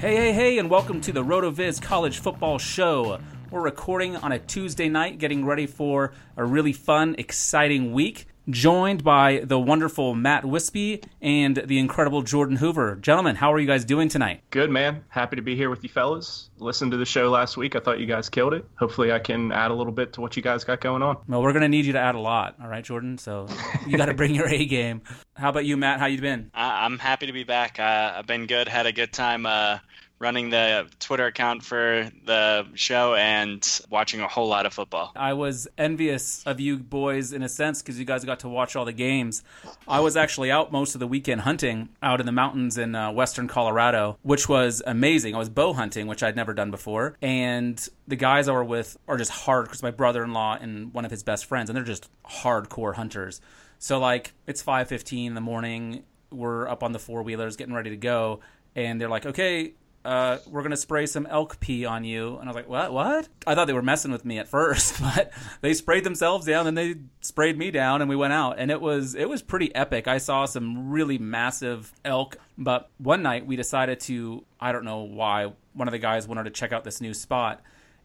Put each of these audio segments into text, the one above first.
Hey, hey, hey, and welcome to the RotoViz College Football Show. We're recording on a Tuesday night, getting ready for a really fun, exciting week. Joined by the wonderful Matt Wispy and the incredible Jordan Hoover. Gentlemen, how are you guys doing tonight? Good, man. Happy to be here with you fellas. Listened to the show last week. I thought you guys killed it. Hopefully, I can add a little bit to what you guys got going on. Well, we're going to need you to add a lot, all right, Jordan? So you got to bring your A game. How about you, Matt? How you been? I- I'm happy to be back. Uh, I've been good. Had a good time uh, running the Twitter account for the show and watching a whole lot of football. I was envious of you boys in a sense because you guys got to watch all the games. I was actually out most of the weekend hunting out in the mountains in uh, western Colorado, which was amazing. I was bow hunting, which I'd never done before, and the guys I were with are just hard because my brother-in-law and one of his best friends, and they're just hardcore hunters. So like it's 5:15 in the morning, we're up on the four wheelers getting ready to go, and they're like, "Okay, uh, we're gonna spray some elk pee on you. And I was like, what? What? I thought they were messing with me at first, but they sprayed themselves down, and they sprayed me down, and we went out, and it was it was pretty epic. I saw some really massive elk, but one night we decided to, I don't know why, one of the guys wanted to check out this new spot.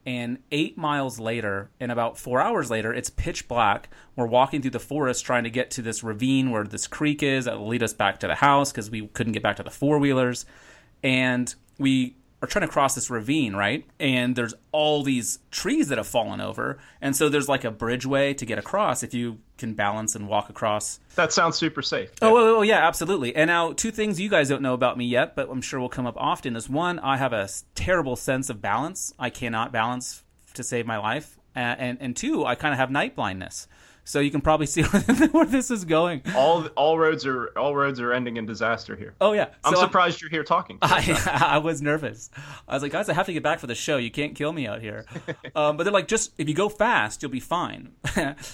And eight miles later, and about four hours later, it's pitch black. We're walking through the forest trying to get to this ravine where this creek is that will lead us back to the house because we couldn't get back to the four wheelers. And we are trying to cross this ravine, right? And there's all these trees that have fallen over. And so there's like a bridgeway to get across if you can balance and walk across. That sounds super safe. Oh, oh, oh, yeah, absolutely. And now, two things you guys don't know about me yet, but I'm sure will come up often is one, I have a terrible sense of balance. I cannot balance to save my life. Uh, and, and two, I kind of have night blindness. So you can probably see where this is going. All all roads are all roads are ending in disaster here. Oh yeah, I'm So surprised you're here talking. I, I was nervous. I was like, guys, I have to get back for the show. You can't kill me out here. Um, but they're like, just if you go fast, you'll be fine.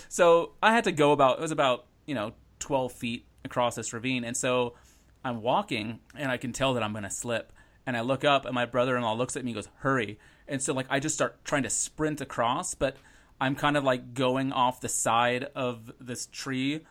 so I had to go about it was about you know 12 feet across this ravine, and so I'm walking, and I can tell that I'm going to slip. And I look up, and my brother-in-law looks at me and goes, "Hurry!" And so like I just start trying to sprint across, but I'm kind of like going off the side of this tree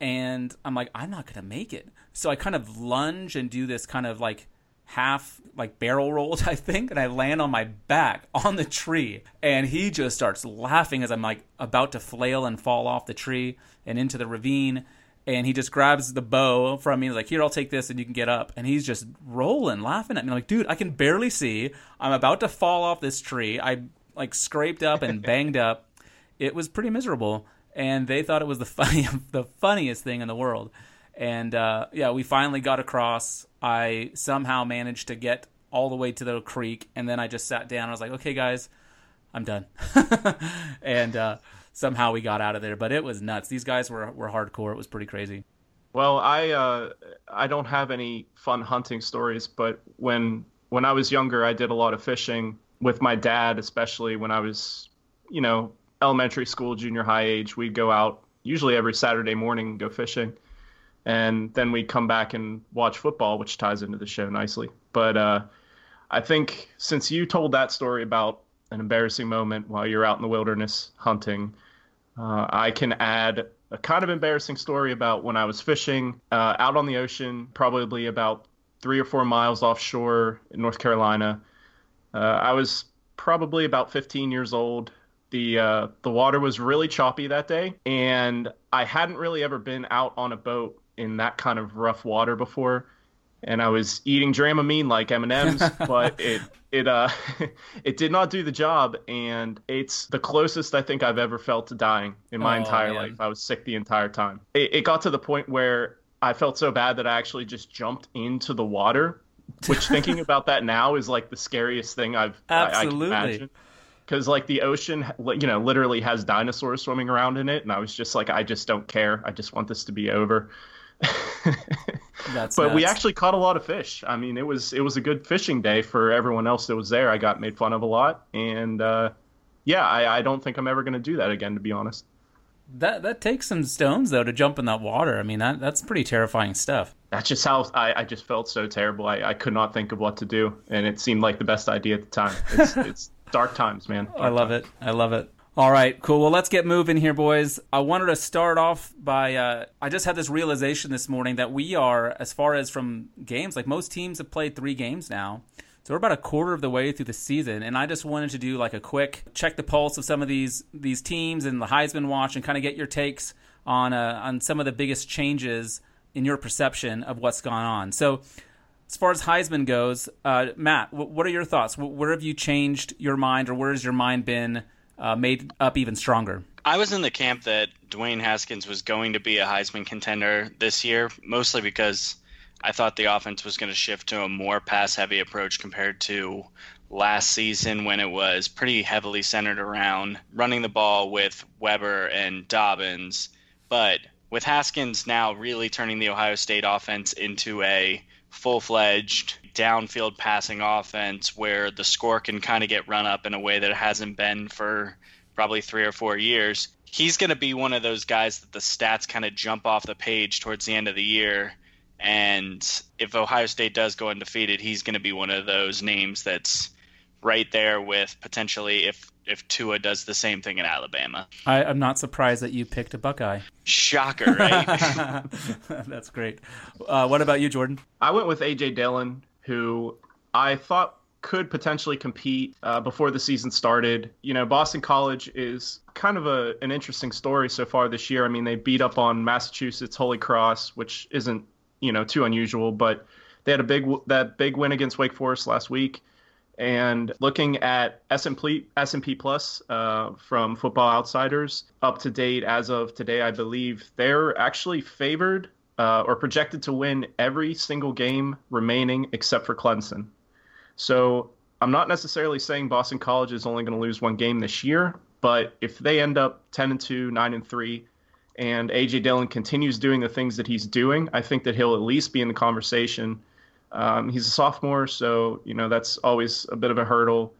and I'm like, I'm not gonna make it. So I kind of lunge and do this kind of like half like barrel roll I think, and I land on my back on the tree and he just starts laughing as I'm like about to flail and fall off the tree and into the ravine and he just grabs the bow from me. He's like, "Here, I'll take this, and you can get up." And he's just rolling, laughing at me. I'm like, "Dude, I can barely see. I'm about to fall off this tree. I like scraped up and banged up. It was pretty miserable." And they thought it was the funny, the funniest thing in the world. And uh, yeah, we finally got across. I somehow managed to get all the way to the creek, and then I just sat down. I was like, "Okay, guys, I'm done." and uh, somehow we got out of there. But it was nuts. These guys were were hardcore. It was pretty crazy. Well, I uh, I don't have any fun hunting stories, but when when I was younger, I did a lot of fishing with my dad, especially when I was, you know, elementary school, junior high age. We'd go out usually every Saturday morning go fishing, and then we'd come back and watch football, which ties into the show nicely. But uh, I think since you told that story about an embarrassing moment while you're out in the wilderness hunting, uh, I can add a kind of embarrassing story about when I was fishing uh, out on the ocean, probably about three or four miles offshore in North Carolina. Uh, I was probably about 15 years old. The uh, the water was really choppy that day, and I hadn't really ever been out on a boat in that kind of rough water before and I was eating Dramamine like M and M's, but it it uh it did not do the job, and it's the closest I think I've ever felt to dying in my Oh, entire man. life. I was sick the entire time. It, it got to the point where I felt so bad that I actually just jumped into the water, which thinking about that now is like the scariest thing I've Absolutely. Because like the ocean, you know, literally has dinosaurs swimming around in it, and I was just like, I just don't care. I just want this to be over. But we actually caught a lot of fish. I mean, it was it was a good fishing day for everyone else that was there. I got made fun of a lot, and uh, yeah, I, I don't think I'm ever going to do that again, to be honest. that that takes some stones though to jump in that water. I mean, that that's pretty terrifying stuff. That's just how I, I just felt so terrible. I, I could not think of what to do, and it seemed like the best idea at the time. It's, it's dark times, man. I love it. I love it. All right, cool. Well, let's get moving here, boys. I wanted to start off by uh, I just had this realization this morning that we are, as far as from games, like most teams have played three games now. So we're about a quarter of the way through the season, and I just wanted to do like a quick check the pulse of some of these these teams and the Heisman watch, and kind of get your takes on uh, on some of the biggest changes in your perception of what's gone on. So as far as Heisman goes, uh, Matt, wh- what are your thoughts? Wh- Where have you changed your mind, or where has your mind been uh, made up even stronger? I was in the camp that Dwayne Haskins was going to be a Heisman contender this year, mostly because I thought the offense was going to shift to a more pass heavy approach compared to last season when it was pretty heavily centered around running the ball with Weber and Dobbins. But with Haskins now really turning the Ohio State offense into a full fledged downfield passing offense where the score can kind of get run up in a way that it hasn't been for probably three or four years. He's going to be one of those guys that the stats kind of jump off the page towards the end of the year. And if Ohio State does go undefeated, he's going to be one of those names that's right there with potentially if if Tua does the same thing in Alabama. I, I'm not surprised that you picked a Buckeye. Shocker, right? That's great. Uh, what about you, Jordan? I went with AJ Dillon, who I thought could potentially compete uh, before the season started. You know, Boston College is kind of a an interesting story so far this year. I mean, they beat up on Massachusetts Holy Cross, which isn't you know too unusual, but they had a big that big win against Wake Forest last week. And looking at S&P, S&P Plus uh, from Football Outsiders, up to date as of today, I believe they're actually favored uh, or projected to win every single game remaining except for Clemson. So I'm not necessarily saying Boston College is only going to lose one game this year, but if they end up 10 and 2, 9 and 3, and AJ Dillon continues doing the things that he's doing, I think that he'll at least be in the conversation. Um, he's a sophomore, so you know that's always a bit of a hurdle.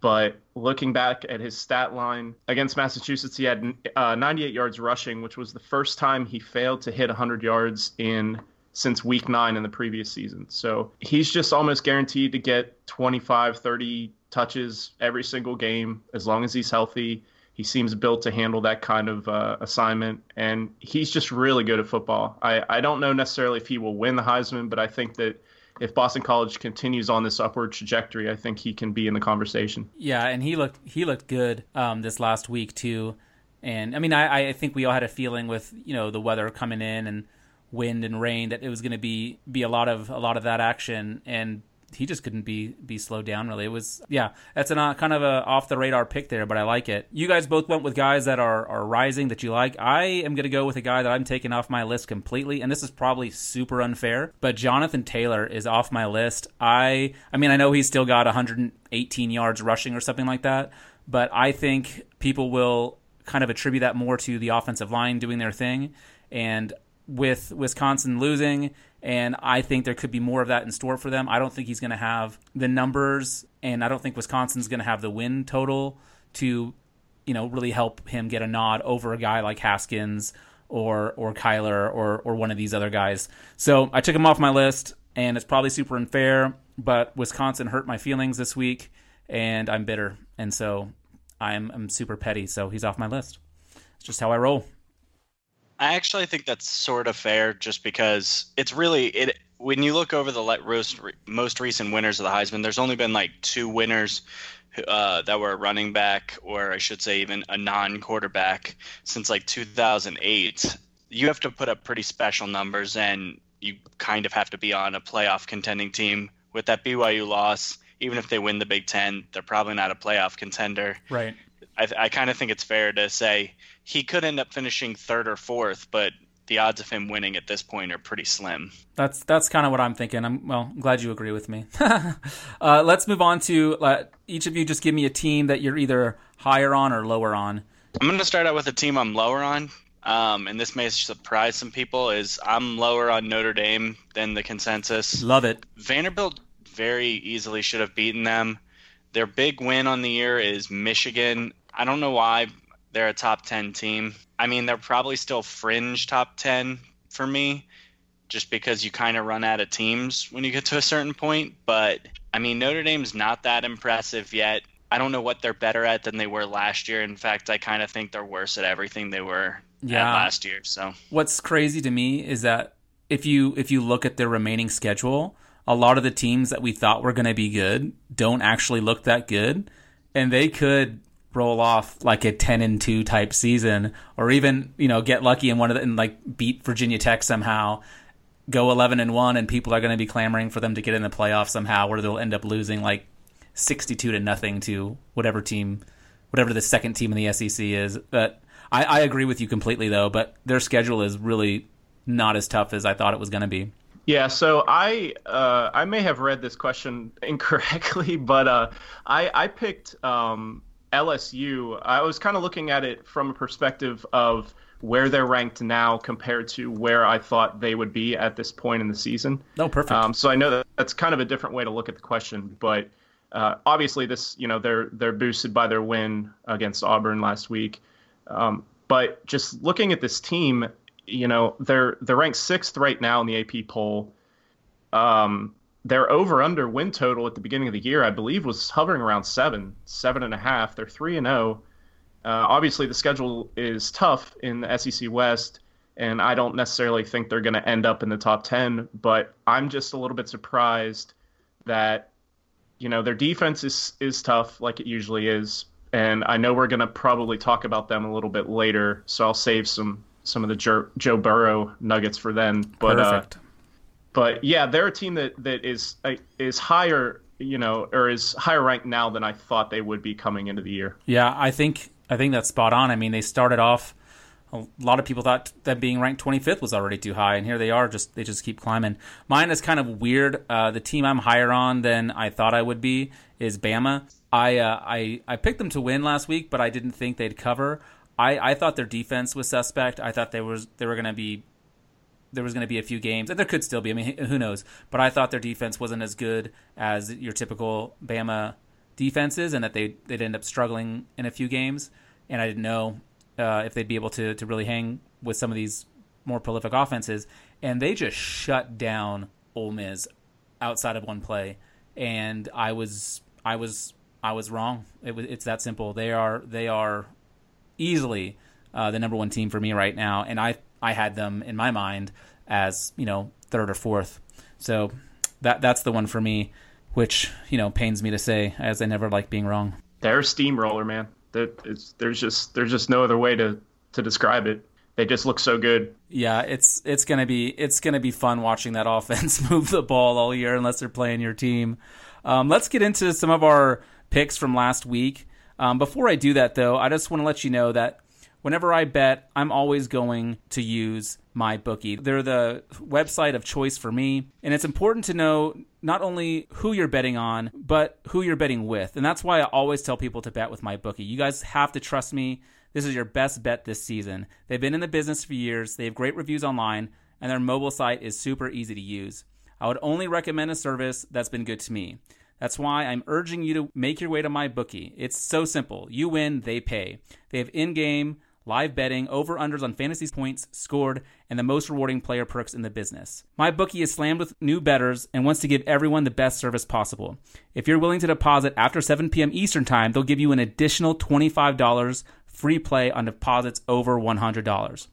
But looking back at his stat line against Massachusetts, he had uh, 98 yards rushing, which was the first time he failed to hit 100 yards in since week nine in the previous season. So he's just almost guaranteed to get 25, 30 touches every single game as long as he's healthy. He seems built to handle that kind of uh, assignment, and he's just really good at football. I, I don't know necessarily if he will win the Heisman, but I think that if Boston College continues on this upward trajectory, I think he can be in the conversation. Yeah, and he looked he looked good um, this last week too. And I mean, I, I think we all had a feeling with you know the weather coming in and wind and rain that it was going to be be a lot of a lot of that action and he just couldn't be be slowed down really. It was yeah, that's a uh, kind of a off the radar pick there, but I like it. You guys both went with guys that are are rising that you like. I am going to go with a guy that I'm taking off my list completely, and this is probably super unfair, but Jonathan Taylor is off my list. I I mean I know he's still got 118 yards rushing or something like that, but I think people will kind of attribute that more to the offensive line doing their thing, and with Wisconsin losing and I think there could be more of that in store for them. I don't think he's going to have the numbers, and I don't think Wisconsin's going to have the win total to, you know, really help him get a nod over a guy like Haskins or or Kyler or or one of these other guys. So I took him off my list, and it's probably super unfair, but Wisconsin hurt my feelings this week, and I'm bitter, and so I'm I'm super petty. So he's off my list. It's just how I roll. I actually think that's sort of fair, just because it's really it. When you look over the most most recent winners of the Heisman, there's only been like two winners uh, that were a running back, or I should say, even a non-quarterback since like 2008. You have to put up pretty special numbers, and you kind of have to be on a playoff contending team. With that BYU loss, even if they win the Big Ten, they're probably not a playoff contender. Right. I, I kind of think it's fair to say he could end up finishing third or fourth, but the odds of him winning at this point are pretty slim. That's that's kind of what I'm thinking. I'm well I'm glad you agree with me. uh, let's move on to uh, each of you. Just give me a team that you're either higher on or lower on. I'm going to start out with a team I'm lower on, um, and this may surprise some people. Is I'm lower on Notre Dame than the consensus. Love it. Vanderbilt very easily should have beaten them. Their big win on the year is Michigan. I don't know why they're a top 10 team. I mean, they're probably still fringe top 10 for me just because you kind of run out of teams when you get to a certain point. But I mean, Notre Dame's not that impressive yet. I don't know what they're better at than they were last year. In fact, I kind of think they're worse at everything they were yeah. last year. So what's crazy to me is that if you if you look at their remaining schedule, a lot of the teams that we thought were going to be good don't actually look that good, and they could roll off like a 10 and 2 type season or even you know get lucky in one of the, and like beat Virginia Tech somehow go 11 and 1 and people are going to be clamoring for them to get in the playoffs somehow where they'll end up losing like 62 to nothing to whatever team whatever the second team in the SEC is. But I, I agree with you completely though but their schedule is really not as tough as I thought it was going to be yeah, so I uh, I may have read this question incorrectly, but uh, I I picked um, LSU, I was kind of looking at it from a perspective of where they're ranked now compared to where I thought they would be at this point in the season. No, perfect. Um, so I know that that's kind of a different way to look at the question, but uh, obviously this, you know, they're they're boosted by their win against Auburn last week. Um, but just looking at this team, you know, they're they're ranked sixth right now in the AP poll. Um, their over under win total at the beginning of the year, I believe, was hovering around seven, seven and a half. They're three and zero. Oh. Uh, obviously, the schedule is tough in the SEC West, and I don't necessarily think they're going to end up in the top ten. But I'm just a little bit surprised that you know their defense is is tough, like it usually is, and I know we're going to probably talk about them a little bit later, so I'll save some some of the Joe, Joe Burrow nuggets for then. But uh, Perfect. But yeah, they're a team that that is uh, is higher, you know, or is higher ranked now than I thought they would be coming into the year. Yeah, I think I think that's spot on. I mean, they started off. A lot of people thought that being ranked 25th was already too high, and here they are. Just they just keep climbing. Mine is kind of weird. Uh, the team I'm higher on than I thought I would be is Bama. I uh, I I picked them to win last week, but I didn't think they'd cover. I, I thought their defense was suspect. I thought they was they were going to be there was going to be a few games, and there could still be. I mean, who knows? But I thought their defense wasn't as good as your typical Bama defenses, and that they they'd end up struggling in a few games. And I didn't know uh, if they'd be able to to really hang with some of these more prolific offenses. And they just shut down Ole Miss outside of one play, and I was I was I was wrong. It was it's that simple. They are they are easily uh, the number one team for me right now, and I I had them in my mind as you know third or fourth. So that that's the one for me, which you know pains me to say, as I never like being wrong. They're a steamroller, man. There's just there's just no other way to to describe it. They just look so good. Yeah, it's it's gonna be it's gonna be fun watching that offense move the ball all year, unless they're playing your team. Um, let's get into some of our picks from last week. Um, before I do that, though, I just want to let you know that whenever I bet, I'm always going to use my bookie. They're the website of choice for me, and it's important to know not only who you're betting on, but who you're betting with. And that's why I always tell people to bet with my bookie. You guys have to trust me. This is your best bet this season. They've been in the business for years, they have great reviews online, and their mobile site is super easy to use. I would only recommend a service that's been good to me. That's why I'm urging you to make your way to my bookie. It's so simple. You win, they pay. They have in-game live betting, over unders on fantasy points scored, and the most rewarding player perks in the business. My bookie is slammed with new bettors and wants to give everyone the best service possible. If you're willing to deposit after 7 p.m. Eastern Time, they'll give you an additional $25 free play on deposits over $100.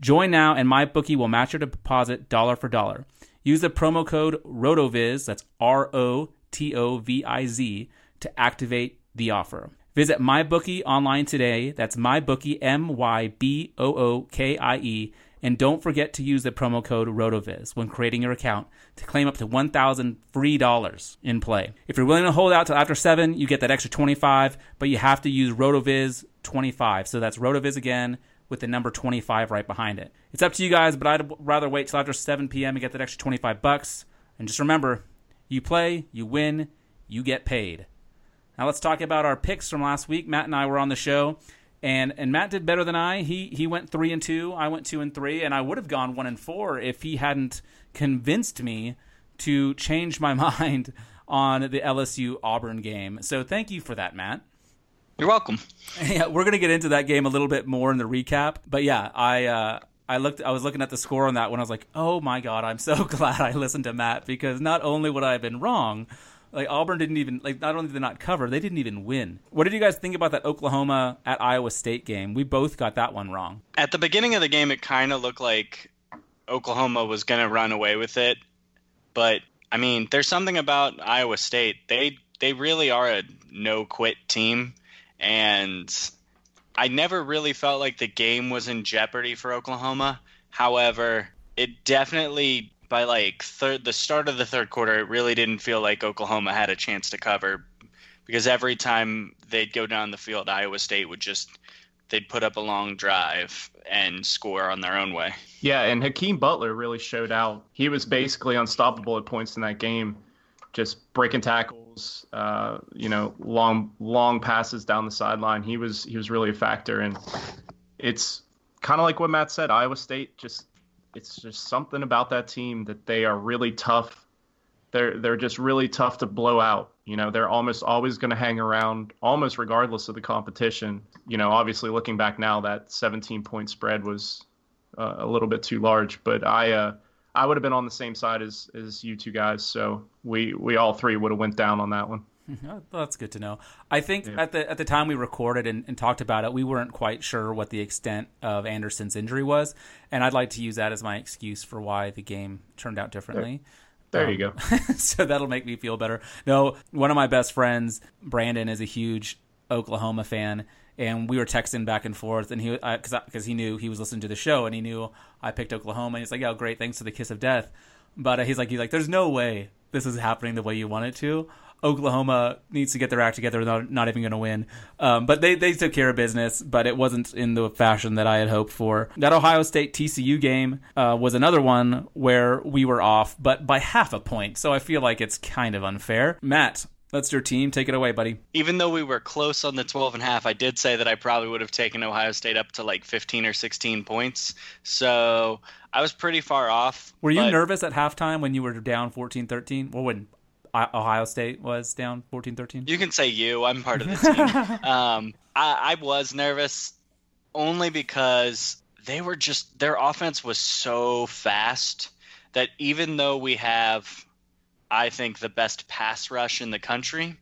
Join now and my bookie will match your deposit dollar for dollar. Use the promo code ROTOVIZ, that's R O T O V I Z, to activate the offer. Visit MyBookie online today. That's MyBookie, M Y B O O K I E. And don't forget to use the promo code RotoViz when creating your account to claim up to 1000 free dollars in play. If you're willing to hold out till after 7, you get that extra 25, but you have to use RotoViz 25. So that's RotoViz again with the number 25 right behind it. It's up to you guys, but I'd rather wait till after 7 p.m. and get that extra 25 bucks. And just remember, you play, you win, you get paid. Now let's talk about our picks from last week. Matt and I were on the show, and and Matt did better than I. He he went three and two. I went two and three, and I would have gone one and four if he hadn't convinced me to change my mind on the LSU Auburn game. So thank you for that, Matt. You're welcome. Yeah, we're gonna get into that game a little bit more in the recap, but yeah, I. Uh, I looked. I was looking at the score on that one. I was like, "Oh my god! I'm so glad I listened to Matt because not only would I have been wrong, like Auburn didn't even like not only did they not cover, they didn't even win. What did you guys think about that Oklahoma at Iowa State game? We both got that one wrong. At the beginning of the game, it kind of looked like Oklahoma was going to run away with it, but I mean, there's something about Iowa State. They they really are a no quit team, and I never really felt like the game was in jeopardy for Oklahoma. However, it definitely by like third the start of the third quarter, it really didn't feel like Oklahoma had a chance to cover because every time they'd go down the field, Iowa State would just they'd put up a long drive and score on their own way. Yeah, and Hakeem Butler really showed out. He was basically unstoppable at points in that game, just breaking tackles, uh, you know, long long passes down the sideline. He was he was really a factor, and it's kind of like what Matt said. Iowa State just it's just something about that team that they are really tough. They're they're just really tough to blow out. You know, they're almost always going to hang around, almost regardless of the competition. You know, obviously looking back now, that 17 point spread was uh, a little bit too large, but I uh, I would have been on the same side as as you two guys. So we we all three would have went down on that one. That's good to know. I think yeah. at the at the time we recorded and, and, talked about it, we weren't quite sure what the extent of Anderson's injury was, and I'd like to use that as my excuse for why the game turned out differently. There, there um, you go. so that'll make me feel better. No, one of my best friends, Brandon, is a huge Oklahoma fan, and we were texting back and forth, and he because because he knew he was listening to the show, and he knew I picked Oklahoma, and he's like, "Oh, great, thanks for the kiss of death," but uh, he's like, he's like, "There's no way this is happening the way you want it to." Oklahoma needs to get their act together. They're not even going to win. Um, but they, they took care of business, but it wasn't in the fashion that I had hoped for. That Ohio State TCU game uh, was another one where we were off, but by half a point. So I feel like it's kind of unfair. Matt, that's your team. Take it away, buddy. Even though we were close on the 12 and a half, I did say that I probably would have taken Ohio State up to like 15 or 16 points. So I was pretty far off. Were you nervous at halftime when you were down 14 13? Well, when Ohio State was down 14-13? You can say you. I'm part of the team. um, I, I was nervous only because they were just their offense was so fast that even though we have, I think, the best pass rush in the country,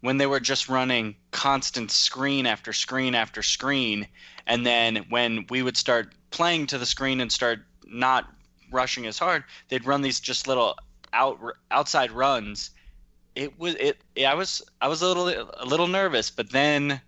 when they were just running constant screen after screen after screen. And then when we would start playing to the screen and start not rushing as hard, they'd run these just little out outside runs. It was it. I was I was a little a little nervous, but then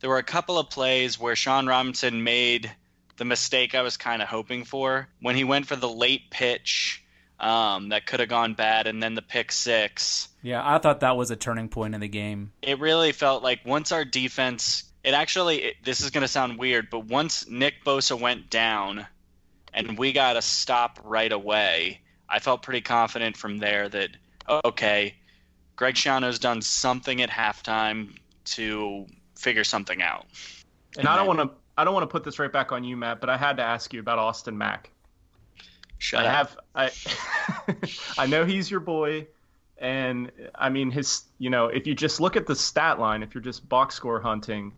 there were a couple of plays where Shawn Robinson made the mistake I was kind of hoping for when he went for the late pitch um, that could have gone bad, and then the pick six. Yeah, I thought that was a turning point in the game. It really felt like once our defense, it actually, it, this is going to sound weird, but once Nick Bosa went down and we got a stop right away, I felt pretty confident from there that, okay, Greg Schiano's done something at halftime to figure something out. And, and I don't want to I don't want to put this right back on you, Matt, but I had to ask you about Austin Mack. Shut I up. have I I know he's your boy, and I mean his you know if you just look at the stat line, if you're just box score hunting,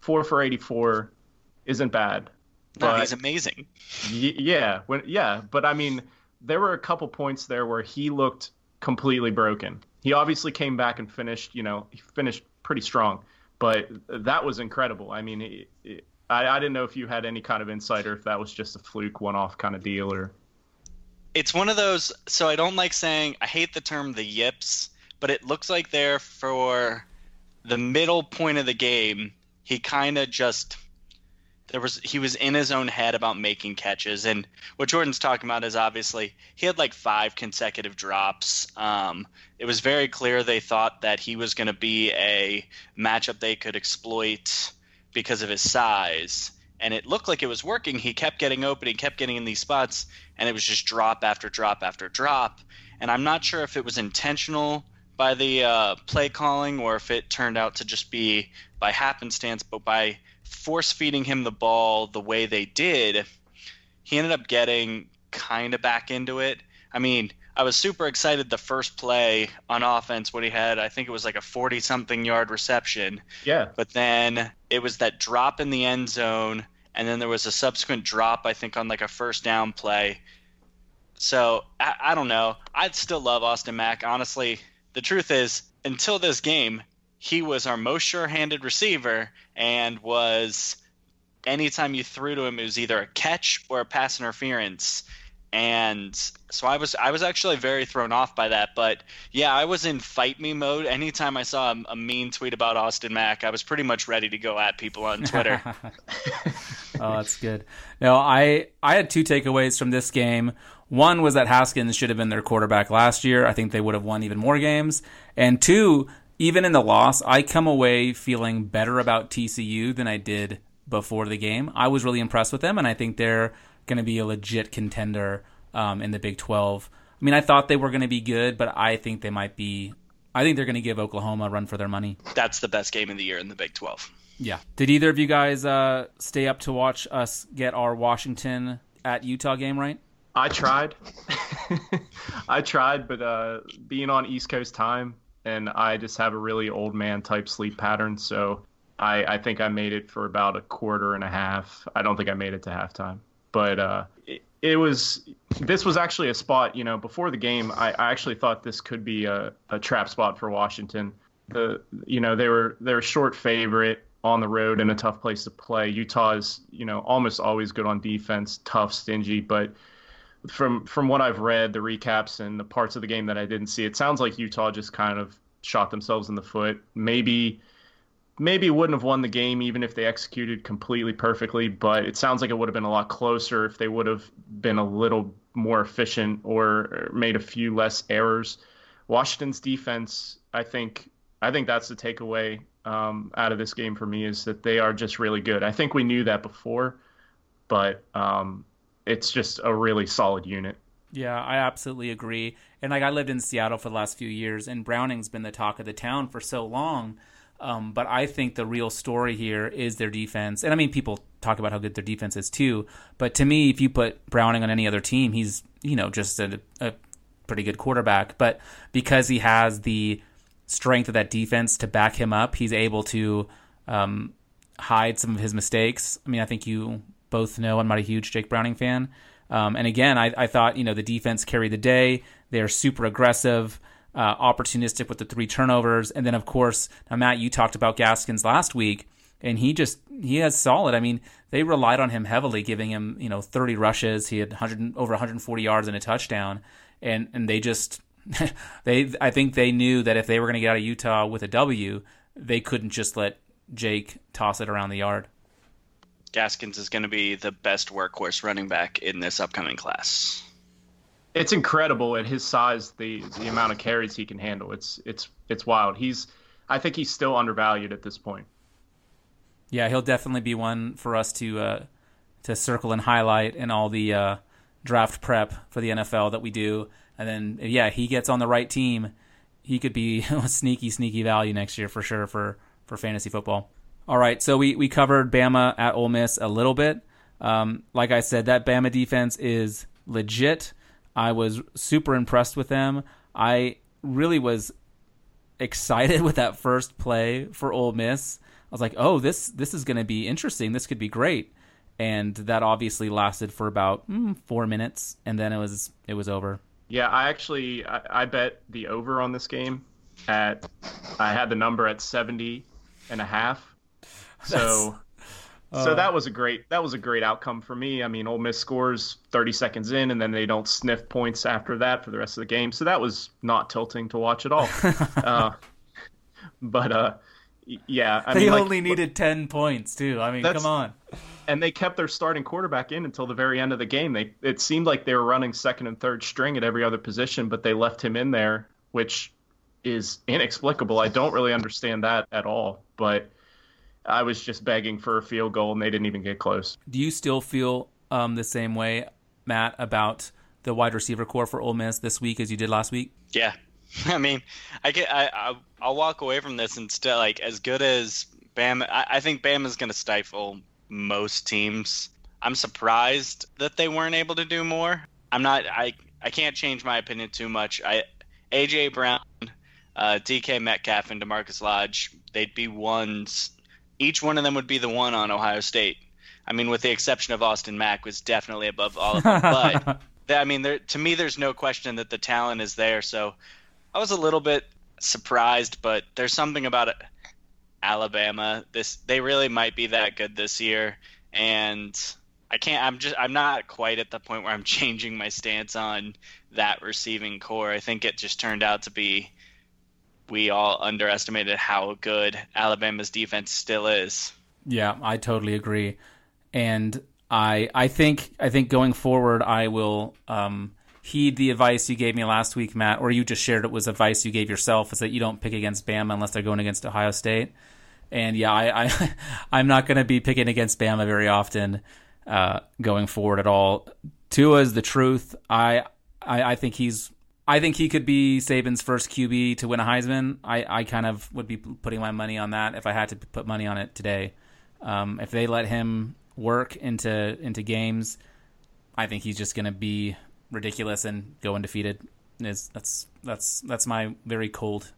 four for eighty four isn't bad. No, but, he's amazing. Y- yeah, when yeah, but I mean there were a couple points there where he looked completely broken. He obviously came back and finished, you know, he finished pretty strong, but that was incredible. I mean, it, it, I, I didn't know if you had any kind of insight or if that was just a fluke, one-off kind of deal, or. It's one of those. So I don't like saying. I hate the term the yips, but it looks like there for the middle point of the game, he kind of just there was he was in his own head about making catches and what jordan's talking about is obviously he had like five consecutive drops um, it was very clear they thought that he was going to be a matchup they could exploit because of his size. And it looked like it was working. He kept getting open, he kept getting in these spots, and it was just drop after drop after drop. And I'm not sure if it was intentional by the uh, play calling or if it turned out to just be by happenstance, but by force feeding him the ball the way they did, he ended up getting kind of back into it. I mean, I was super excited the first play on offense when he had, I think it was like a 40 something yard reception. Yeah. But then it was that drop in the end zone, and then there was a subsequent drop, I think, on like a first down play. So I, I don't know. I'd still love Austin Mack. Honestly, the truth is, until this game, he was our most sure handed receiver and was anytime you threw to him, it was either a catch or a pass interference and so I was I was actually very thrown off by that. But yeah, I was in fight me mode. Anytime I saw a, a mean tweet about Austin Mack, I was pretty much ready to go at people on Twitter. oh, that's good. No, I I had two takeaways from this game. One was that Haskins should have been their quarterback last year. I think they would have won even more games. And two, even in the loss, I come away feeling better about TCU than I did before the game. I was really impressed with them, and I think they're going to be a legit contender um, in the Big 12. I mean, I thought they were going to be good, but I think they might be. I think they're going to give Oklahoma a run for their money. That's the best game of the year in the Big 12. Yeah. Did either of you guys uh, stay up to watch us get our Washington at Utah game right? I tried. I tried, but uh, being on East Coast time, and I just have a really old man type sleep pattern, so I, I think I made it for about a quarter and a half. I don't think I made it to halftime but uh, it, it, was this was actually a spot. You know, before the game, I, I actually thought this could be a, a trap spot for Washington. The you know they were they're a short favorite on the road in a tough place to play. Utah is you know almost always good on defense, tough, stingy, but from from what I've read, the recaps and the parts of the game that I didn't see, it sounds like Utah just kind of shot themselves in the foot. Maybe maybe wouldn't have won the game even if they executed completely perfectly, but it sounds like it would have been a lot closer if they would have been a little more efficient or made a few less errors. Washington's defense, I think, I think that's the takeaway um, out of this game for me is that they are just really good. I think we knew that before, but um, it's just a really solid unit. Yeah, I absolutely agree. And like I lived in Seattle for the last few years, and Browning's been the talk of the town for so long um, but I think the real story here is their defense. And I mean, people talk about how good their defense is too. But to me, if you put Browning on any other team, he's you know just a, a pretty good quarterback. But because he has the strength of that defense to back him up, he's able to um, hide some of his mistakes. I mean, I think you both know I'm not a huge Jake Browning fan. Um, and again, I, I, thought you know the defense carried the day. They're super aggressive. Uh, opportunistic with the three turnovers, and then of course, now Matt, you talked about Gaskins last week, and he just he has solid. I mean, they relied on him heavily, giving him you know 30 rushes. He had 100 over 140 yards and a touchdown, and and they just they I think they knew that if they were going to get out of Utah with a W, they couldn't just let Jake toss it around the yard. Gaskins is going to be the best workhorse running back in this upcoming class. It's incredible at his size the the amount of carries he can handle. It's it's it's wild. He's I think he's still undervalued at this point. Yeah, he'll definitely be one for us to uh, to circle and highlight in all the uh, draft prep for the NFL that we do. And then yeah, he gets on the right team, he could be a sneaky sneaky value next year for sure for for fantasy football. All right, so we we covered Bama at Ole Miss a little bit. Um, like I said, that Bama defense is legit. I was super impressed with them. I really was excited with that first play for Ole Miss. I was like, "Oh, this this is going to be interesting. This could be great." And that obviously lasted for about mm, four minutes, and then it was it was over. Yeah, I actually I, I bet the over on this game at I had the number at 70 and a half. So so that was a great that was a great outcome for me. I mean, Ole Miss scores 30 seconds in, and then they don't sniff points after that for the rest of the game. So that was not tilting to watch at all. uh, but uh, yeah, I they mean, only like, needed 10 points too. I mean, come on. And they kept their starting quarterback in until the very end of the game. They it seemed like they were running second and third string at every other position, but they left him in there, which is inexplicable. I don't really understand that at all, but I was just begging for a field goal, and they didn't even get close. Do you still feel um, the same way, Matt, about the wide receiver corps for Ole Miss this week as you did last week? Yeah, I mean, I get I, I will walk away from this and still like as good as Bam. I, I think Bam is going to stifle most teams. I'm surprised that they weren't able to do more. I'm not. I I can't change my opinion too much. I AJ Brown, uh, DK Metcalf, and DaMarkus Lodge. They'd be ones each one of them would be the one on Ohio State. I mean, with the exception of Austin Mack, was definitely above all of them. but I mean, there, to me, there's no question that the talent is there. So I was a little bit surprised, but there's something about it. Alabama, this they really might be that good this year, and I can't. I'm just. I'm not quite at the point where I'm changing my stance on that receiving corps. I think it just turned out to be we all underestimated how good Alabama's defense still is. Yeah, I totally agree, and I I think I think going forward I will um, heed the advice you gave me last week, Matt, or you just shared it was advice you gave yourself, is that you don't pick against Bama unless they're going against Ohio State. And yeah, I, I I'm not going to be picking against Bama very often uh, going forward at all. Tua is the truth. I, I I think he's I think he could be Saban's first QB to win a Heisman. I, I kind of would be putting my money on that if I had to put money on it today. Um, if they let him work into into games, I think he's just going to be ridiculous and go undefeated. Is that's that's that's my very cold,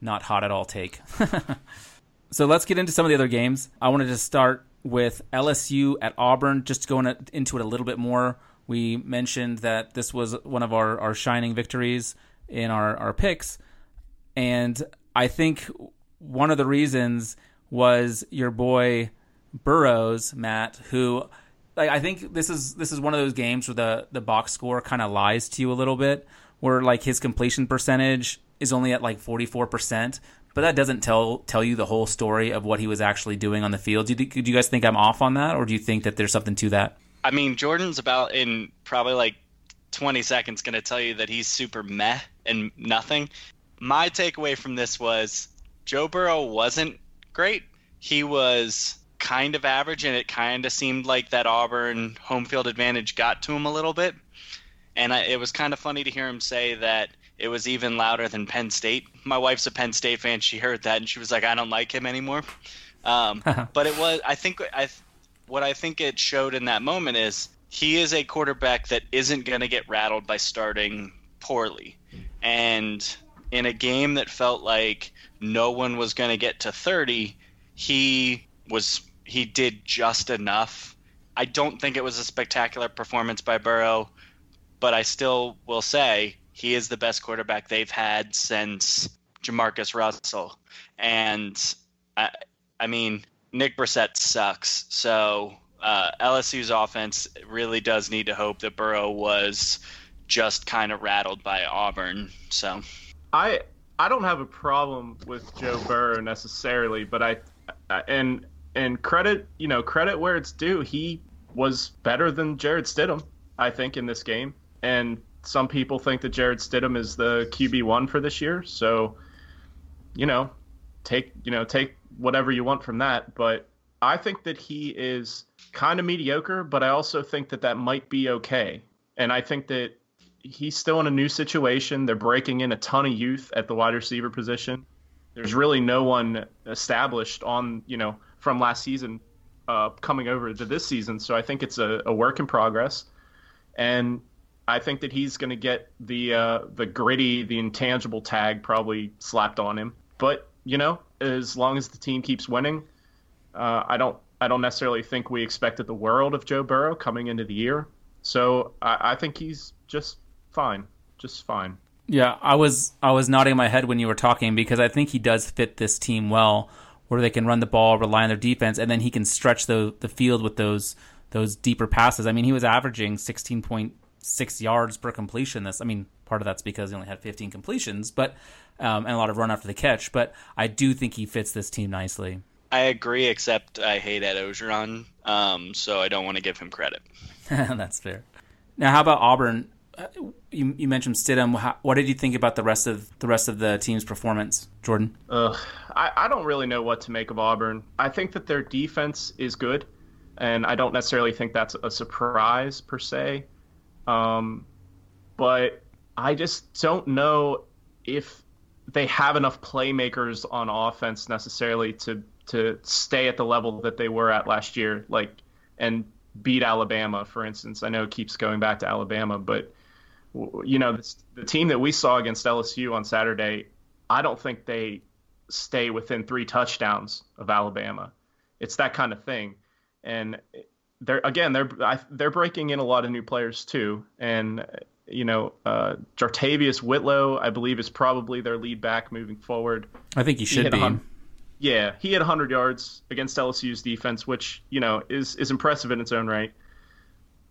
not hot at all take. so let's get into some of the other games. I wanted to start with LSU at Auburn, just going into it a little bit more. We mentioned that this was one of our, our shining victories in our, our picks. And I think one of the reasons was your boy Burrows, Matt, who like I think this is this is one of those games where the, the box score kind of lies to you a little bit, where like his completion percentage is only at like forty four percent, but that doesn't tell tell you the whole story of what he was actually doing on the field. Do you, do you guys think I'm off on that, or do you think that there's something to that? I mean, Jordan's about in probably like 20 seconds going to tell you that he's super meh and nothing. My takeaway from this was Joe Burrow wasn't great. He was kind of average, and it kind of seemed like that Auburn home field advantage got to him a little bit. And I, it was kind of funny to hear him say that it was even louder than Penn State. My wife's a Penn State fan. She heard that, and she was like, "I don't like him anymore." Um, but it was, I think, I what I think it showed in that moment is he is a quarterback that isn't going to get rattled by starting poorly. And in a game that felt like no one was going to get to 30, he was he did just enough. I don't think it was a spectacular performance by Burrow, but I still will say he is the best quarterback they've had since JaMarcus Russell. And I, I mean, Nick Brossette sucks. So uh, LSU's offense really does need to hope that Burrow was just kind of rattled by Auburn. So I I don't have a problem with Joe Burrow necessarily, but I and and credit you know credit where it's due. He was better than Jarrett Stidham, I think, in this game. And some people think that Jarrett Stidham is the QB one for this year. So, you know, take you know take whatever you want from that. But I think that he is kind of mediocre, but I also think that that might be okay. And I think that he's still in a new situation. They're breaking in a ton of youth at the wide receiver position. There's really no one established on you know from last season uh, coming over to this season. So I think it's a, a work in progress, and I think that he's going to get the uh, the gritty, the intangible tag probably slapped on him. But you know, as long as the team keeps winning, uh, I don't I don't necessarily think we expected the world of Joe Burrow coming into the year. So I, I think he's just fine, just fine. Yeah, I was I was nodding my head when you were talking because I think he does fit this team well where they can run the ball, rely on their defense, and then he can stretch the the field with those those deeper passes. I mean, he was averaging 16.6 yards per completion. This, I mean, part of that's because he only had 15 completions, but um, and a lot of run after the catch. But I do think he fits this team nicely. I agree, except I hate Ed Orgeron, um, so I don't want to give him credit. that's fair. Now, how about Auburn? Uh, you, you mentioned Stidham. How, what did you think about the rest of the rest of the team's performance, Jordan? Ugh, I, I don't really know what to make of Auburn. I think that their defense is good, and I don't necessarily think that's a surprise per se. Um, but I just don't know if they have enough playmakers on offense necessarily to to stay at the level that they were at last year, like and beat Alabama, for instance. I know it keeps going back to Alabama, but you know, the, the team that we saw against LSU on Saturday, I don't think they stay within three touchdowns of Alabama. It's that kind of thing, and they're again they're they're breaking in a lot of new players too, and you know, uh, JaTarvious Whitlow, I believe, is probably their lead back moving forward. I think he should he be. Yeah, he had 100 yards against LSU's defense, which you know is is impressive in its own right.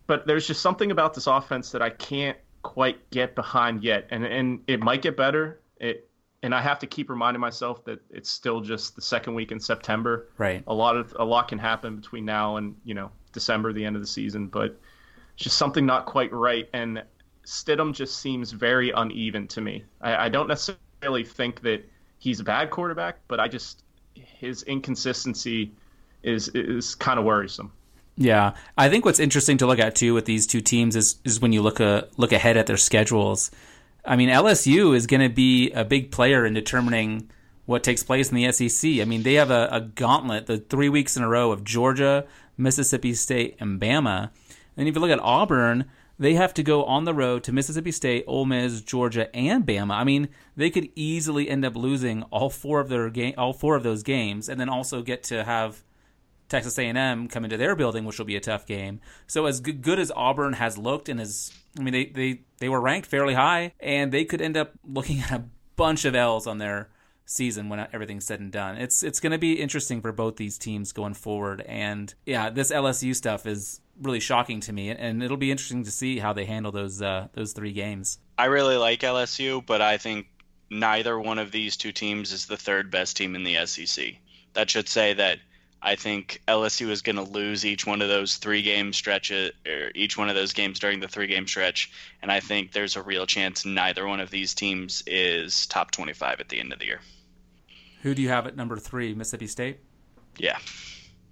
But there's just something about this offense that I can't quite get behind yet, and and it might get better. It and I have to keep reminding myself that it's still just the second week in September. Right. A lot of a lot can happen between now and you know December, the end of the season, but it's just something not quite right. And Stidham just seems very uneven to me. I, I don't necessarily think that he's a bad quarterback, but I just his inconsistency is is kind of worrisome. Yeah, I think what's interesting to look at too with these two teams is is when you look a uh, look ahead at their schedules. I mean, LSU is going to be a big player in determining what takes place in the SEC. I mean, they have a, a, gauntlet, the three weeks in a row of Georgia, Mississippi State, and Bama. And if you look at Auburn, they have to go on the road to Mississippi State, Ole Miss, Georgia, and Bama. I mean, they could easily end up losing all four of their game, all four of those games, and then also get to have Texas A&M come into their building, which will be a tough game. So as good as Auburn has looked and as I mean they they they were ranked fairly high and they could end up looking at a bunch of L's on their season when everything's said and done. It's it's going to be interesting for both these teams going forward and yeah, this LSU stuff is really shocking to me and it'll be interesting to see how they handle those uh, those three games. I really like LSU, but I think neither one of these two teams is the third best team in the SEC. That should say that I think LSU is going to lose each one of those three game stretches, or each one of those games during the three game stretch, and I think there's a real chance neither one of these teams is top 25 at the end of the year. Who do you have at number three? Mississippi State. Yeah.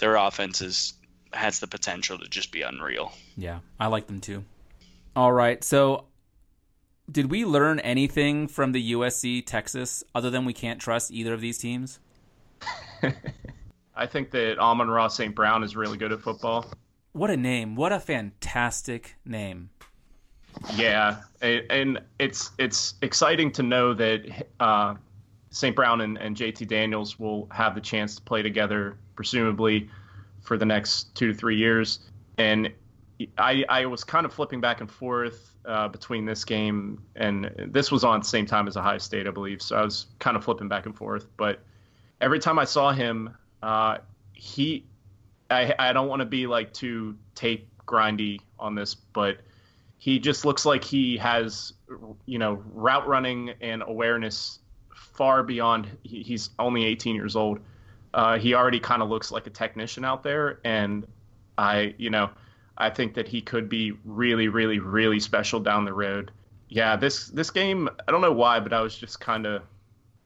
their offense is has the potential to just be unreal. Yeah, I like them too. All right, so Did we learn anything from the USC Texas other than we can't trust either of these teams? I think that Amon-Ra St. Brown is really good at football. What a name. What a fantastic name. Yeah, and it's it's exciting to know that uh, St. Brown and, and JT Daniels will have the chance to play together, presumably for the next two to three years. And I, I was kind of flipping back and forth uh, between this game and this was on the same time as Ohio State, I believe. So I was kind of flipping back and forth. But every time I saw him, uh, he, I, I don't want to be like too tape grindy on this, but he just looks like he has, you know, route running and awareness far beyond. He's only 18 years old. Uh, he already kind of looks like a technician out there, and I, you know, I think that he could be really, really, really special down the road. Yeah, this this game, I don't know why, but I was just kind of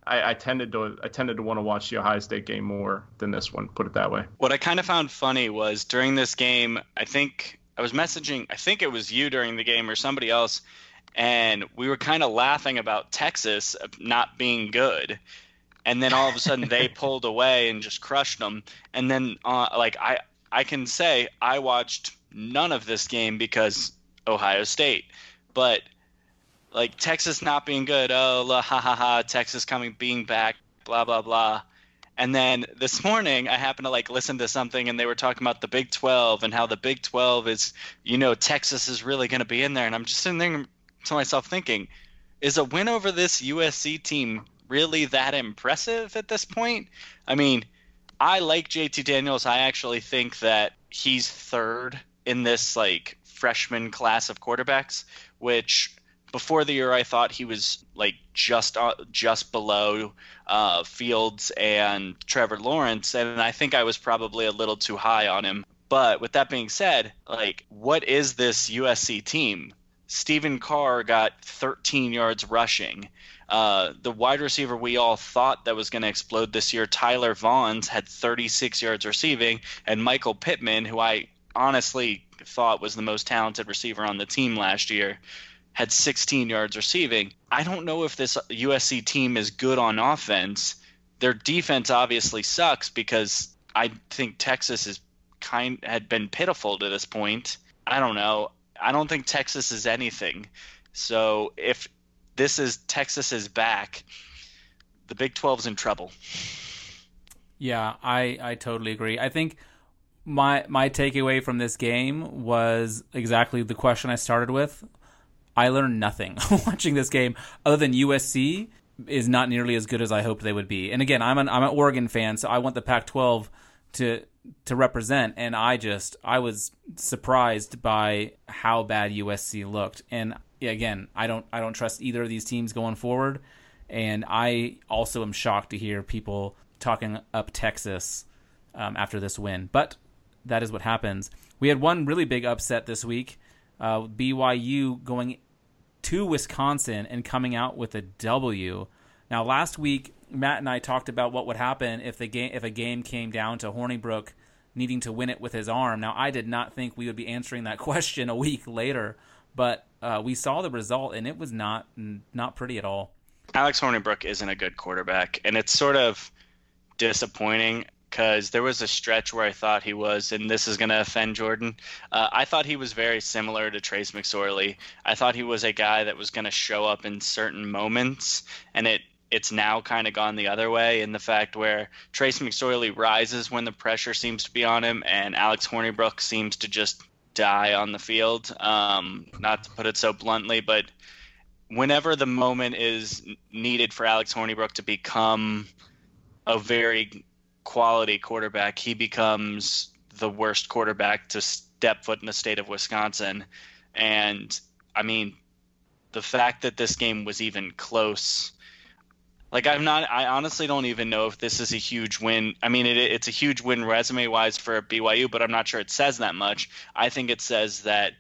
I, I, tended to I tended to want to watch the Ohio State game more than this one. Put it that way. What I kind of found funny was during this game, I think I was messaging. I think it was you during the game or somebody else, and we were kind of laughing about Texas not being good. And then all of a sudden they pulled away and just crushed them. And then uh, like I I can say I watched none of this game because Ohio State. But like Texas not being good, oh la, ha ha ha, Texas coming being back, blah blah blah. And then this morning I happened to like listen to something and they were talking about the Big 12 and how the Big 12 is, you know, Texas is really going to be in there and I'm just sitting there to myself thinking, is a win over this USC team really that impressive at this point? I mean, I like JT Daniels. I actually think that he's third in this like freshman class of quarterbacks, which before the year I thought he was like just uh, just below uh, Fields and Trevor Lawrence, and I think I was probably a little too high on him. But with that being said, like, what is this USC team? Stephen Carr got 13 yards rushing. Uh, the wide receiver we all thought that was going to explode this year, Tyler Vaughns, had 36 yards receiving, and Michael Pittman, who I honestly thought was the most talented receiver on the team last year, had 16 yards receiving. I don't know if this USC team is good on offense. Their defense obviously sucks because I think Texas is kind had been pitiful to this point. I don't know. I don't think Texas is anything. So if this is Texas is back, the Big 12's in trouble. Yeah, I I totally agree. I think my my takeaway from this game was exactly the question I started with. I learned nothing watching this game other than USC is not nearly as good as I hoped they would be. And again, I'm an I'm an Oregon fan, so I want the Pac-12 to to represent and I just I was surprised by how bad USC looked. And again, I don't I don't trust either of these teams going forward. And I also am shocked to hear people talking up Texas um, after this win. But that is what happens. We had one really big upset this week. Uh, BYU going to Wisconsin and coming out with a W. Now, last week Matt and I talked about what would happen if the game if a game came down to Hornibrook needing to win it with his arm. Now, I did not think we would be answering that question a week later, but uh, we saw the result and it was not not pretty at all. Alex Hornibrook isn't a good quarterback, and it's sort of disappointing because there was a stretch where I thought he was, and this is going to offend Jordan. Uh, I thought he was very similar to Trace McSorley. I thought he was a guy that was going to show up in certain moments, and it it's now kind of gone the other way in the fact where Trace McSorley rises when the pressure seems to be on him, and Alex Hornibrook seems to just die on the field. Um, not to put it so bluntly, but whenever the moment is needed for Alex Hornibrook to become a very quality quarterback, he becomes the worst quarterback to step foot in the state of Wisconsin. And I mean, the fact that this game was even close. Like I'm not. I honestly don't even know if this is a huge win. I mean, it, it's a huge win resume wise for BYU, but I'm not sure it says that much. I think it says that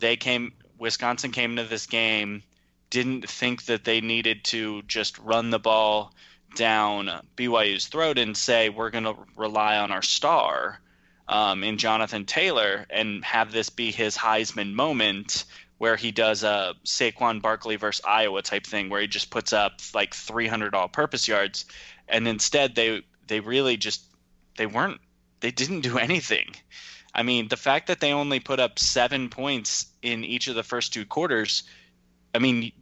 they came. Wisconsin came into this game, didn't think that they needed to just run the ball down BYU's throat and say we're going to rely on our star um, in Jonathan Taylor and have this be his Heisman moment where he does a Saquon Barkley versus Iowa type thing, where he just puts up like 300 all-purpose yards, and instead they they really just they weren't they didn't do anything. I mean, the fact that they only put up seven points in each of the first two quarters, I mean,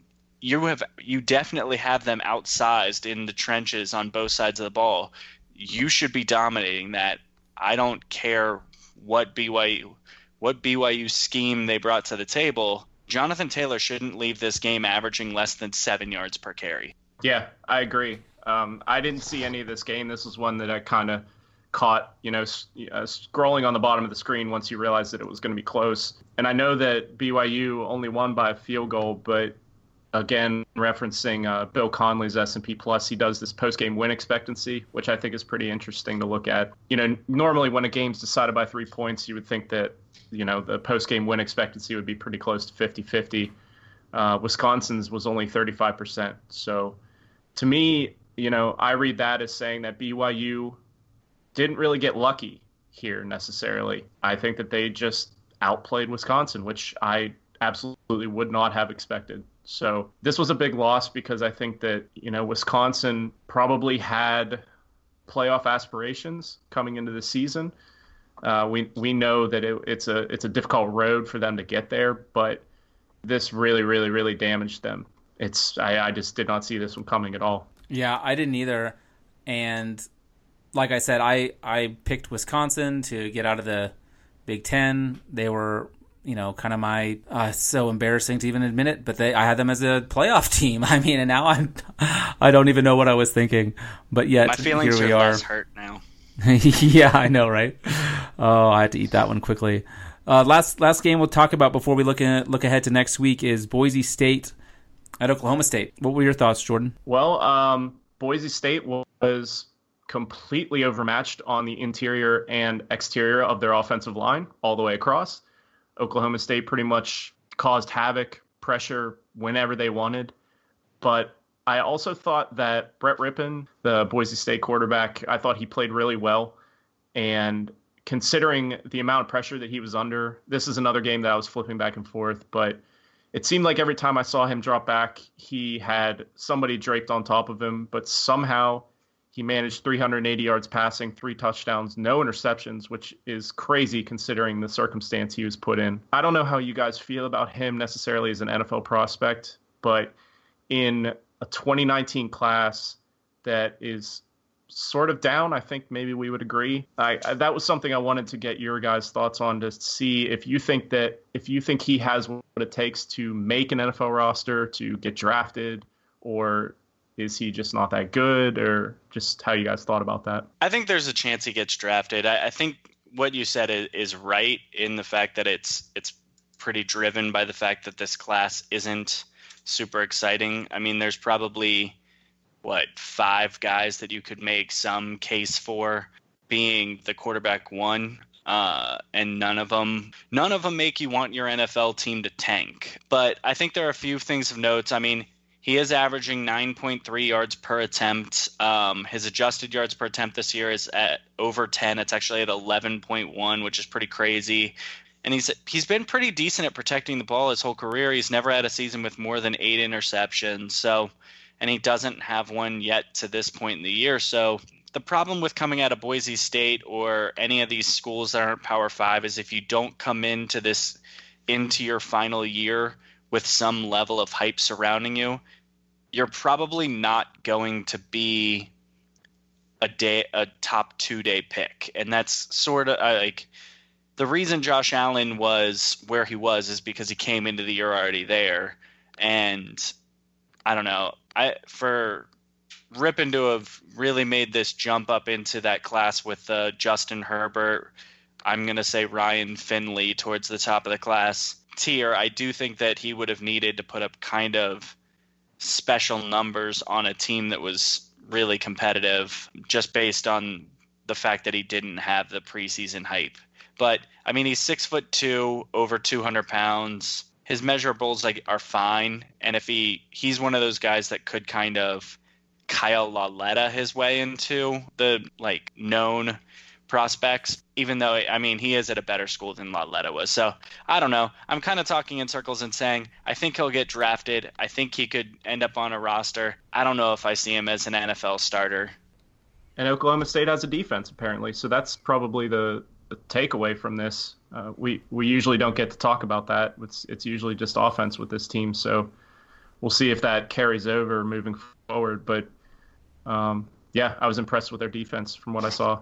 you have you definitely have them outsized in the trenches on both sides of the ball. You should be dominating that. I don't care what BYU what BYU scheme they brought to the table. Jonathan Taylor shouldn't leave this game averaging less than seven yards per carry. Yeah, I agree. Um, I didn't see any of this game. This was one that I kind of caught, you know, uh, scrolling on the bottom of the screen once you realized that it was going to be close. And I know that BYU only won by a field goal, but again, referencing uh, Bill Connelly's S&P Plus, he does this post-game win expectancy, which I think is pretty interesting to look at. You know, normally when a game's decided by three points, you would think that, you know, the post-game win expectancy would be pretty close to 50-50. Uh, Wisconsin's was only 35%. So to me, you know, I read that as saying that BYU didn't really get lucky here necessarily. I think that they just outplayed Wisconsin, which I absolutely would not have expected. So this was a big loss because I think that, you know, Wisconsin probably had playoff aspirations coming into the season. Uh, we we know that it, it's a it's a difficult road for them to get there, but this really really really damaged them. It's I, I just did not see this one coming at all. Yeah, I didn't either, and like I said, I I picked Wisconsin to get out of the Big Ten. They were you know, kind of my uh, so embarrassing to even admit it, but they I had them as a playoff team. I mean, and now I'm I don't even know what I was thinking, but yet my feelings here we are, are. less hurt now. yeah, I know, right? Oh, I had to eat that one quickly. Uh, last last game we'll talk about before we look at, look ahead to next week is Boise State at Oklahoma State. What were your thoughts, Jordan? Well, um, Boise State was completely overmatched on the interior and exterior of their offensive line all the way across. Oklahoma State pretty much caused havoc, pressure whenever they wanted. But I also thought that Brett Rypien, the Boise State quarterback, I thought he played really well. And considering the amount of pressure that he was under, this is another game that I was flipping back and forth. But it seemed like every time I saw him drop back, he had somebody draped on top of him. But somehow he managed 380 yards passing, three touchdowns, no interceptions, which is crazy considering the circumstance he was put in. I don't know how you guys feel about him necessarily as an NFL prospect, but in a 2019 class that is sort of down, I think maybe we would agree. I, I, that was something I wanted to get your guys' thoughts on to see if you think that if you think he has what it takes to make an NFL roster, to get drafted, or is he just not that good, or just how you guys thought about that? I think there's a chance he gets drafted. I, I think what you said is, is right in the fact that it's it's pretty driven by the fact that this class isn't super exciting. I mean, there's probably what five guys that you could make some case for being the quarterback one uh, and none of them none of them make you want your NFL team to tank. But I think there are a few things of notes. I mean, he is averaging 9.3 yards per attempt. Um, his adjusted yards per attempt this year is at over 10. It's actually at 11.1, which is pretty crazy. And he's he's been pretty decent at protecting the ball his whole career. He's never had a season with more than eight interceptions. So, and he doesn't have one yet to this point in the year. So the problem with coming out of Boise State or any of these schools that aren't Power Five is if you don't come into this into your final year with some level of hype surrounding you, you're probably not going to be a day a top two day pick, and that's sort of like the reason Josh Allen was where he was is because he came into the year already there, and I don't know. I for Rypien to have really made this jump up into that class with uh, Justin Herbert. I'm going to say Ryan Finley towards the top of the class tier, I do think that he would have needed to put up kind of special numbers on a team that was really competitive just based on the fact that he didn't have the preseason hype. But I mean, he's six foot two, over 200 pounds. His measurables like are fine, and if he he's one of those guys that could kind of Kyle Lauletta his way into the like known prospects, even though, I mean, he is at a better school than Lauletta was. So I don't know. I'm kind of talking in circles and saying I think he'll get drafted. I think he could end up on a roster. I don't know if I see him as an NFL starter. And Oklahoma State has a defense, apparently. So that's probably the, the takeaway from this. Uh, we, we usually don't get to talk about that. It's, it's usually just offense with this team. So we'll see if that carries over moving forward. But um, yeah, I was impressed with their defense from what I saw.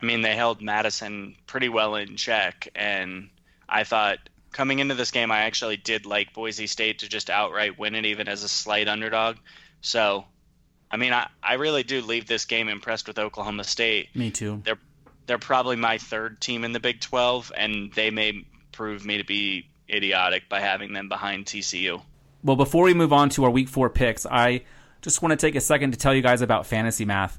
I mean, they held Mattison pretty well in check, and I thought coming into this game, I actually did like Boise State to just outright win it, even as a slight underdog. So, I mean, I, I really do leave this game impressed with Oklahoma State. Me too. They're they're probably my third team in the Big 12, and they may prove me to be idiotic by having them behind TCU. Well, before we move on to our Week Four picks, I just want to take a second to tell you guys about fantasy math.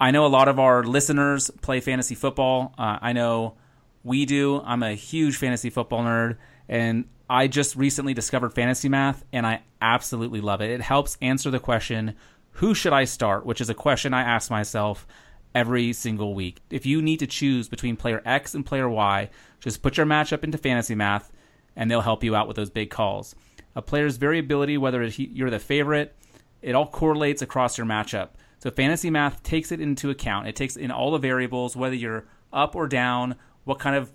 I know a lot of our listeners play fantasy football. Uh, I know we do. I'm a huge fantasy football nerd, and I just recently discovered fantasy math, and I absolutely love it. It helps answer the question, Who should I start? which is a question I ask myself every single week. If you need to choose between player X and player Y, just put your matchup into fantasy math, and they'll help you out with those big calls. A player's variability, whether you're the favorite, it all correlates across your matchup. So fantasy math takes it into account. It takes in all the variables, whether you're up or down, what kind of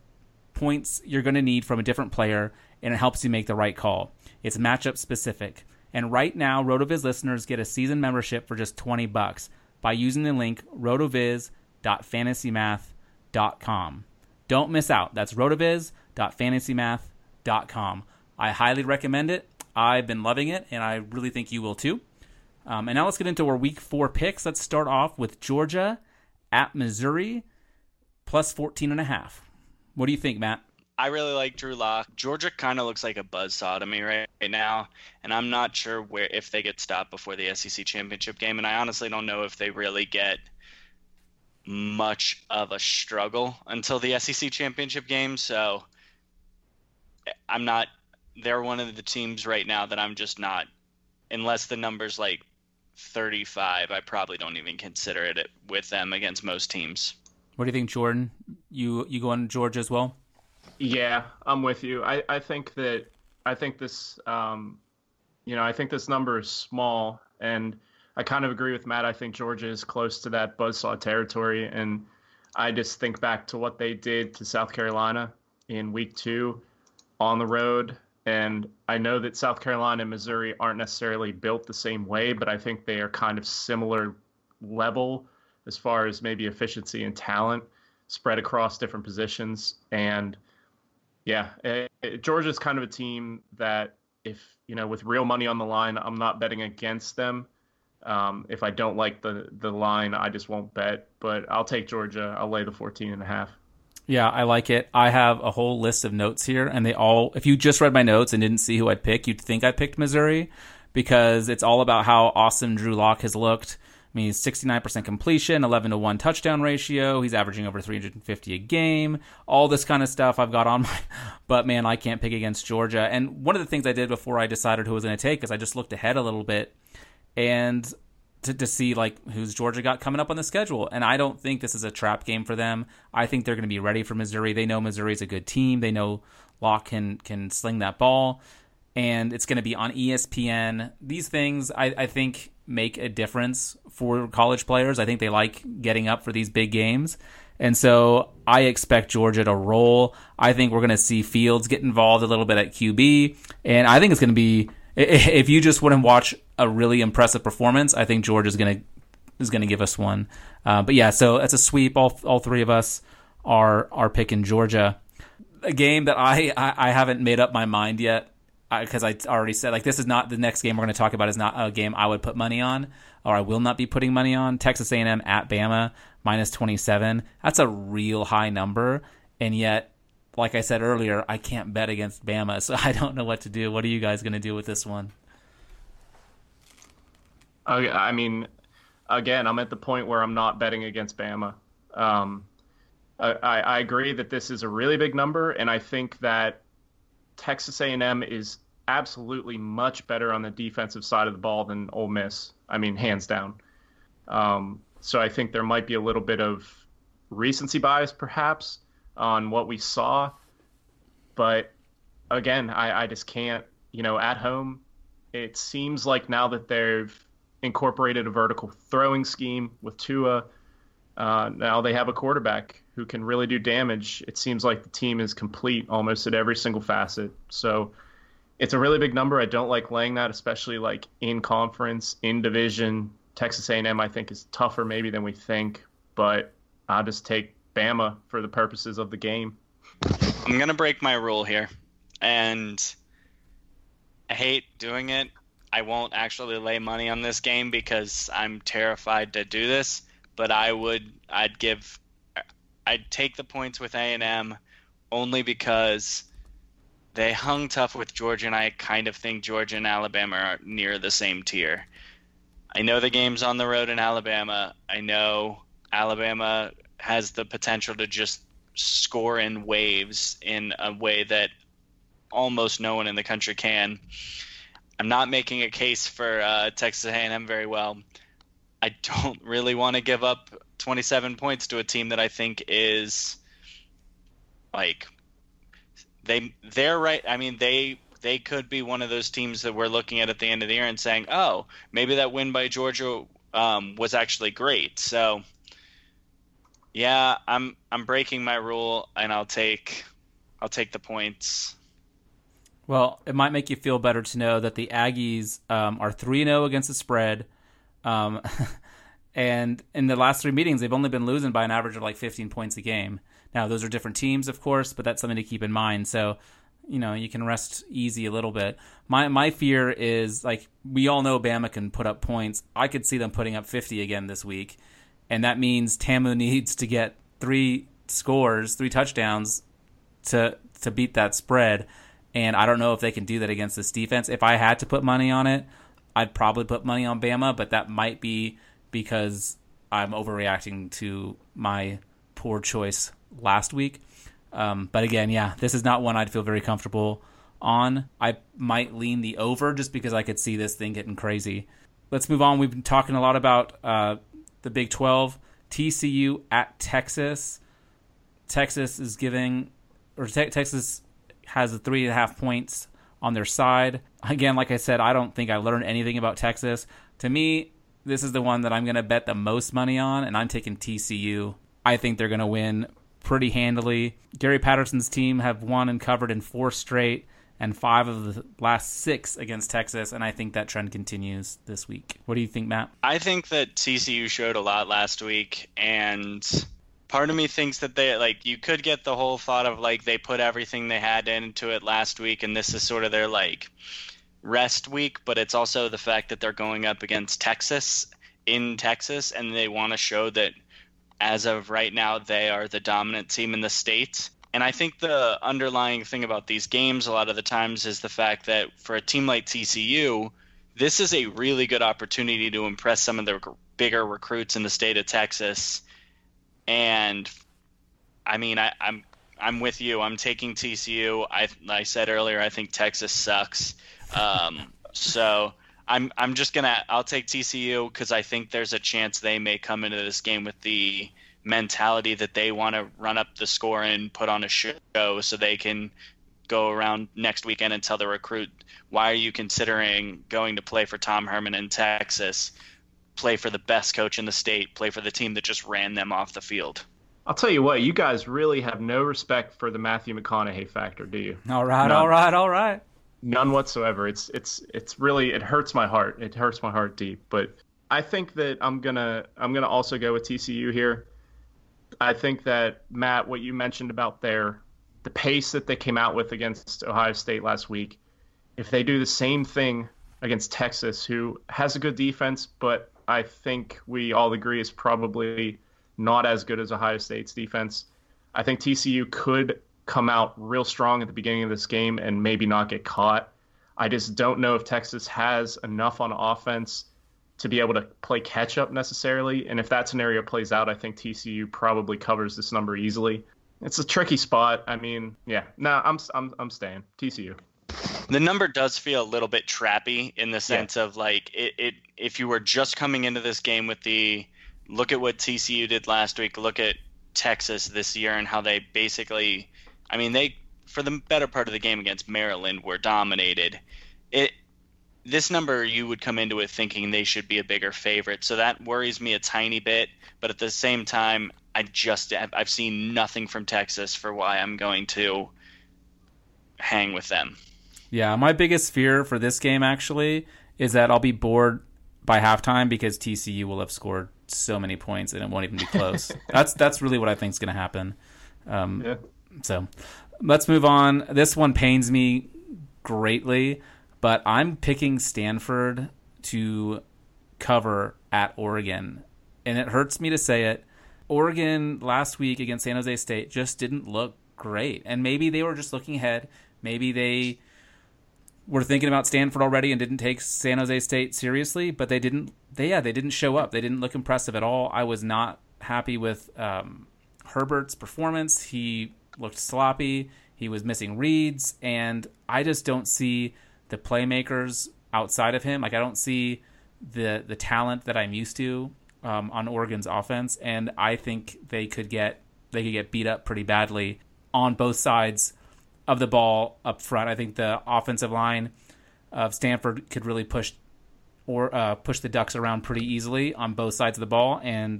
points you're going to need from a different player, and it helps you make the right call. It's matchup specific. And right now, RotoViz listeners get a season membership for just 20 bucks by using the link rotoviz.fantasymath.com. Don't miss out. That's rotoviz.fantasymath.com. I highly recommend it. I've been loving it, and I really think you will too. Um, and now let's get into our week four picks. Let's start off with Georgia at Missouri plus 14 and a half. What do you think, Matt? I really like Drew Lock. Georgia kind of looks like a buzzsaw to me right, right now, and I'm not sure where if they get stopped before the SEC championship game, and I honestly don't know if they really get much of a struggle until the SEC championship game. So I'm not. They're one of the teams right now that I'm just not, unless the numbers like 35, I probably don't even consider it with them against most teams. What do you think, Jordan? You you go on Georgia as well? Yeah, I'm with you. I, I think that I think this um, you know I think this number is small, and I kind of agree with Matt. I think Georgia is close to that buzzsaw territory, and I just think back to what they did to South Carolina in Week Two on the road and I know that South Carolina and Missouri aren't necessarily built the same way, but I think they are kind of similar level as far as maybe efficiency and talent spread across different positions. And yeah, it, it, Georgia's kind of a team that if, you know, with real money on the line, I'm not betting against them. Um, if I don't like the, the line, I just won't bet, but I'll take Georgia. I'll lay the 14 and a half. Yeah, I like it. I have a whole list of notes here, and they all, if you just read my notes and didn't see who I'd pick, you'd think I picked Missouri because it's all about how awesome Drew Lock has looked. I mean, he's 69% completion, 11 to 1 touchdown ratio. He's averaging over 350 a game. All this kind of stuff I've got on my. But man, I can't pick against Georgia. And one of the things I did before I decided who was going to take is I just looked ahead a little bit. And to, to see like who's Georgia got coming up on the schedule. And I don't think this is a trap game for them. I think they're going to be ready for Missouri. They know Missouri's a good team. They know Lock can can sling that ball, and it's going to be on ESPN. These things I, I think make a difference for college players. I think they like getting up for these big games. And so I expect Georgia to roll. I think we're going to see Fields get involved a little bit at QB. And I think it's going to be if you just to watch a really impressive performance, I think George is gonna is gonna give us one. Uh, but yeah, so it's a sweep. All all three of us are are picking Georgia. A game that I I, I haven't made up my mind yet because I, I, already said like this is not the next game we're going to talk about is not a game I would put money on or I will not be putting money on. Texas A&M at Bama minus 27. That's a real high number and yet like I said earlier, I can't bet against Bama, so I don't know what to do. What are you guys going to do with this one? I mean, again, I'm at the point where I'm not betting against Bama. Um, I, I agree that this is a really big number, and I think that Texas A&M is absolutely much better on the defensive side of the ball than Ole Miss. I mean, hands down. Um, so I think there might be a little bit of recency bias, perhaps, on what we saw. But again, I, I just can't, you know, at home, it seems like now that they've incorporated a vertical throwing scheme with Tua, uh, now they have a quarterback who can really do damage. It seems like the team is complete almost at every single facet. So it's a really big number. I don't like laying that, especially like in conference, in division. Texas A&M, I think, is tougher maybe than we think, but I'll just take Bama for the purposes of the game. I'm gonna break my rule here, and I hate doing it. I won't actually lay money on this game because I'm terrified to do this. But I would, I'd give, I'd take the points with A&M only because they hung tough with Georgia, and I kind of think Georgia and Alabama are near the same tier. I know the game's on the road in Alabama. I know Alabama has the potential to just score in waves in a way that almost no one in the country can. I'm not making a case for uh, Texas A&M very well. I don't really want to give up 27 points to a team that I think is like they they're right. I mean they they could be one of those teams that we're looking at at the end of the year and saying, oh, maybe that win by Georgia um, was actually great. So yeah, I'm I'm breaking my rule and I'll take I'll take the points. Well, it might make you feel better to know that the Aggies um, are three zero oh against the spread, um, and in the last three meetings they've only been losing by an average of like 15 points a game. Now those are different teams, of course, but that's something to keep in mind. So you know you can rest easy a little bit. My my fear is like we all know Bama can put up points. I could see them putting up 50 again this week and that means Tamu needs to get three scores, three touchdowns to to beat that spread. And I don't know if they can do that against this defense. If I had to put money on it, I'd probably put money on Bama, but that might be because I'm overreacting to my poor choice last week. Um, but again, yeah, this is not one I'd feel very comfortable on. I might lean the over just because I could see this thing getting crazy. Let's move on. We've been talking a lot about uh, the Big 12. TCU at Texas. Texas is giving, or te- Texas has a three and a half points on their side. Again, like I said, I don't think I learned anything about Texas. To me, this is the one that I'm going to bet the most money on, and I'm taking TCU. I think they're going to win pretty handily. Gary Patterson's team have won and covered in four straight and five of the last six against Texas, and I think that trend continues this week. What do you think, Matt? I think that TCU showed a lot last week, and part of me thinks that they like you could get the whole thought of like they put everything they had into it last week, and this is sort of their like rest week, but it's also the fact that they're going up against Texas in Texas, and they want to show that as of right now they are the dominant team in the state and I think the underlying thing about these games a lot of the times is the fact that for a team like TCU, this is a really good opportunity to impress some of the bigger recruits in the state of Texas. And I mean, I, I'm I'm with you. I'm taking TCU. I I said earlier I think Texas sucks. Um, so I'm I'm just gonna I'll take TCU because I think there's a chance they may come into this game with the mentality that they want to run up the score and put on a show so they can go around next weekend and tell the recruit, why are you considering going to play for Tom Herman in Texas? Play for the best coach in the state, play for the team that just ran them off the field. I'll tell you what, you guys really have no respect for the Matthew McConaughey factor, do you? All right, None. all right, all right. None whatsoever. It's it's it's really it hurts my heart. It hurts my heart deep. But I think that I'm gonna I'm gonna also go with TCU here. I think that Matt, what you mentioned about their the pace that they came out with against Ohio State last week, if they do the same thing against Texas, who has a good defense, but I think we all agree is probably not as good as Ohio State's defense. I think TCU could come out real strong at the beginning of this game and maybe not get caught. I just don't know if Texas has enough on offense to be able to play catch up necessarily. And if that scenario plays out, I think TCU probably covers this number easily. It's a tricky spot. I mean, yeah, no, I'm I'm I'm staying TCU. The number does feel a little bit trappy in the sense yeah. of like it, it if you were just coming into this game with the look at what TCU did last week, look at Texas this year and how they basically, I mean, they for the better part of the game against Maryland were dominated. It this number you would come into it thinking they should be a bigger favorite, so that worries me a tiny bit. But at the same time, I just I've seen nothing from Texas for why I'm going to hang with them. Yeah, my biggest fear for this game actually is that I'll be bored by halftime because TCU will have scored so many points and it won't even be close. that's that's really what I think is going to happen. Um, yeah. So let's move on. This one pains me greatly, but I'm picking Stanford to cover at Oregon, and it hurts me to say it. Oregon last week against San Jose State just didn't look great, and maybe they were just looking ahead. Maybe they were thinking about Stanford already and didn't take San Jose State seriously, but they didn't. They yeah, they didn't show up. They didn't look impressive at all. I was not happy with um, Herbert's performance. He looked sloppy. He was missing reads, and I just don't see the playmakers outside of him. Like I don't see the the talent that I'm used to um, on Oregon's offense, and I think they could get they could get beat up pretty badly on both sides of the ball up front. I think the offensive line of Stanford could really push or uh, push the Ducks around pretty easily on both sides of the ball. And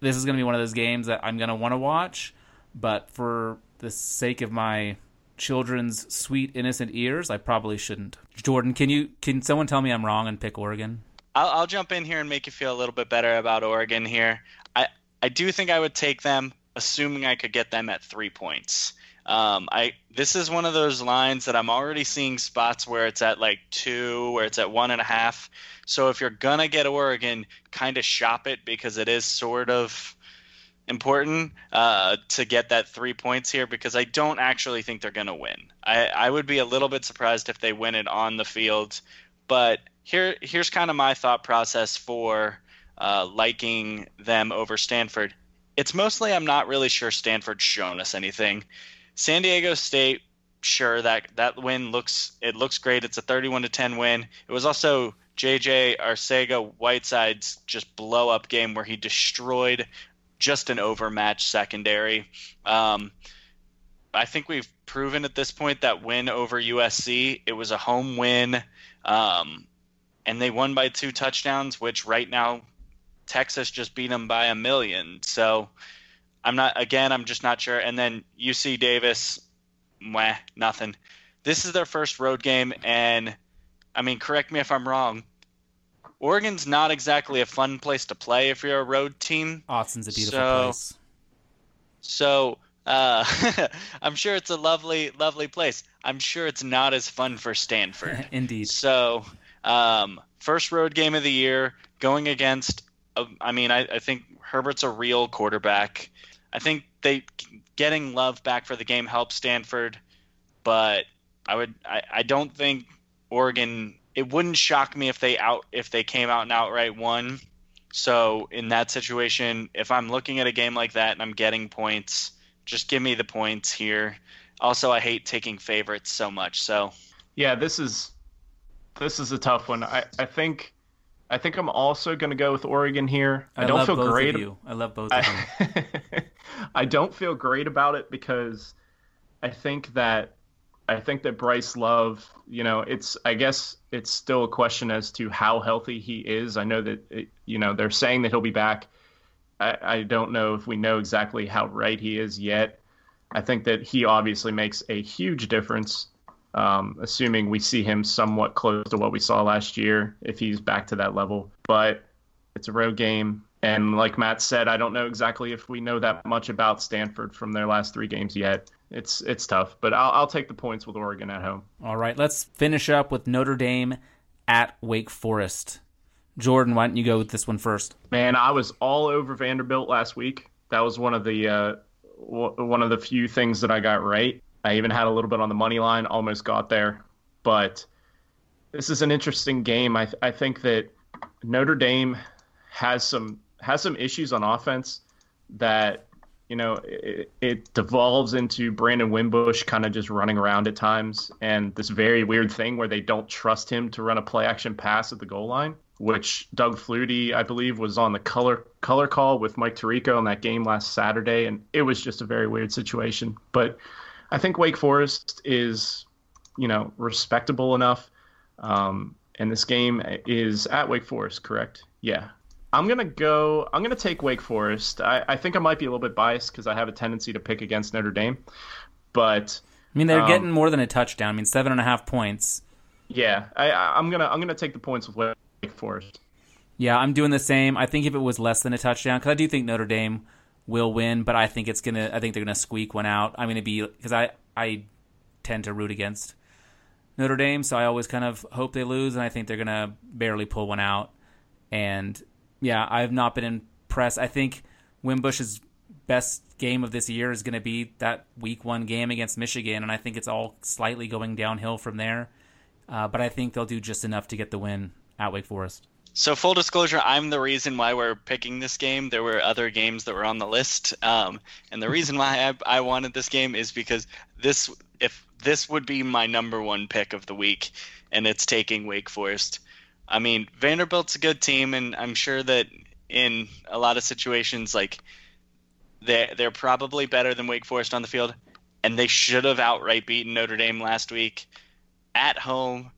this is going to be one of those games that I'm going to want to watch. But for the sake of my children's sweet innocent ears, I probably shouldn't. Jordan, can you can someone tell me I'm wrong and pick Oregon? I'll, I'll jump in here and make you feel a little bit better about Oregon here. I I do think I would take them, assuming I could get them at three points. Um, I this is one of those lines that I'm already seeing spots where it's at like two, where it's at one and a half. So if you're gonna get Oregon, kind of shop it because it is sort of important uh, to get that three points here because I don't actually think they're gonna win. I, I would be a little bit surprised if they win it on the field, but here here's kind of my thought process for uh, liking them over Stanford. It's mostly I'm not really sure Stanford's shown us anything. San Diego State, sure that that win looks it looks great. It's a 31 to 10 win. It was also JJ Arcega Whiteside's just blow up game where he destroyed just an overmatched secondary. Um, I think we've proven at this point that win over USC, it was a home win, um, and they won by two touchdowns, which right now Texas just beat them by a million. So I'm not again. I'm just not sure. And then UC Davis, meh, nothing. This is their first road game, and I mean, correct me if I'm wrong. Oregon's not exactly a fun place to play if you're a road team. Autzen's a beautiful so, place. So uh, I'm sure it's a lovely, lovely place. I'm sure it's not as fun for Stanford. Indeed. So, um, first road game of the year, going against. Uh, I mean, I, I think Herbert's a real quarterback. I think they getting love back for the game helps Stanford, but I would I, I don't think Oregon. It wouldn't shock me if they out if they came out and outright won. So in that situation, if I'm looking at a game like that and I'm getting points, just give me the points here. Also, I hate taking favorites so much. So yeah, this is this is a tough one. I I think I think I'm also going to go with Oregon here. I, I don't feel great. Of you. I love both of them. I don't feel great about it because I think that I think that Bryce Love, you know, it's I guess it's still a question as to how healthy he is. I know that it, you know they're saying that he'll be back. I, I don't know if we know exactly how right he is yet. I think that he obviously makes a huge difference um, assuming we see him somewhat close to what we saw last year if he's back to that level. But it's a road game. And like Matt said, I don't know exactly if we know that much about Stanford from their last three games yet. It's it's tough, but I'll, I'll take the points with Oregon at home. All right, let's finish up with Notre Dame at Wake Forest. Jordan, why don't you go with this one first? Man, I was all over Vanderbilt last week. That was one of the uh, w- one of the few things that I got right. I even had a little bit on the money line, almost got there. But this is an interesting game. I, I think that Notre Dame has some has some issues on offense that you know it, it devolves into Brandon Wimbush kind of just running around at times, and this very weird thing where they don't trust him to run a play action pass at the goal line. which Doug Flutie, I believe, was on the color color call with Mike Tirico in that game last Saturday, and it was just a very weird situation. But I think Wake Forest is, you know, respectable enough. Um, and this game is at Wake Forest, correct? Yeah. I'm gonna go. I'm gonna take Wake Forest. I, I think I might be a little bit biased because I have a tendency to pick against Notre Dame, but I mean they're um, getting more than a touchdown. I mean seven and a half points. Yeah, I, I'm gonna I'm gonna take the points with Wake Forest. Yeah, I'm doing the same. I think if it was less than a touchdown, because I do think Notre Dame will win, but I think it's gonna. I think they're gonna squeak one out. I'm gonna be because I I tend to root against Notre Dame, so I always kind of hope they lose, and I think they're gonna barely pull one out. And yeah, I've not been impressed. I think Wimbush's best game of this year is going to be that week one game against Michigan, and I think it's all slightly going downhill from there. Uh, but I think they'll do just enough to get the win at Wake Forest. So full disclosure, I'm the reason why we're picking this game. There were other games that were on the list, um, and the reason why I, I wanted this game is because this, if this would be my number one pick of the week, and it's taking Wake Forest. I mean, Vanderbilt's a good team, and I'm sure that in a lot of situations, like they they're probably better than Wake Forest on the field, and they should have outright beaten Notre Dame last week at home.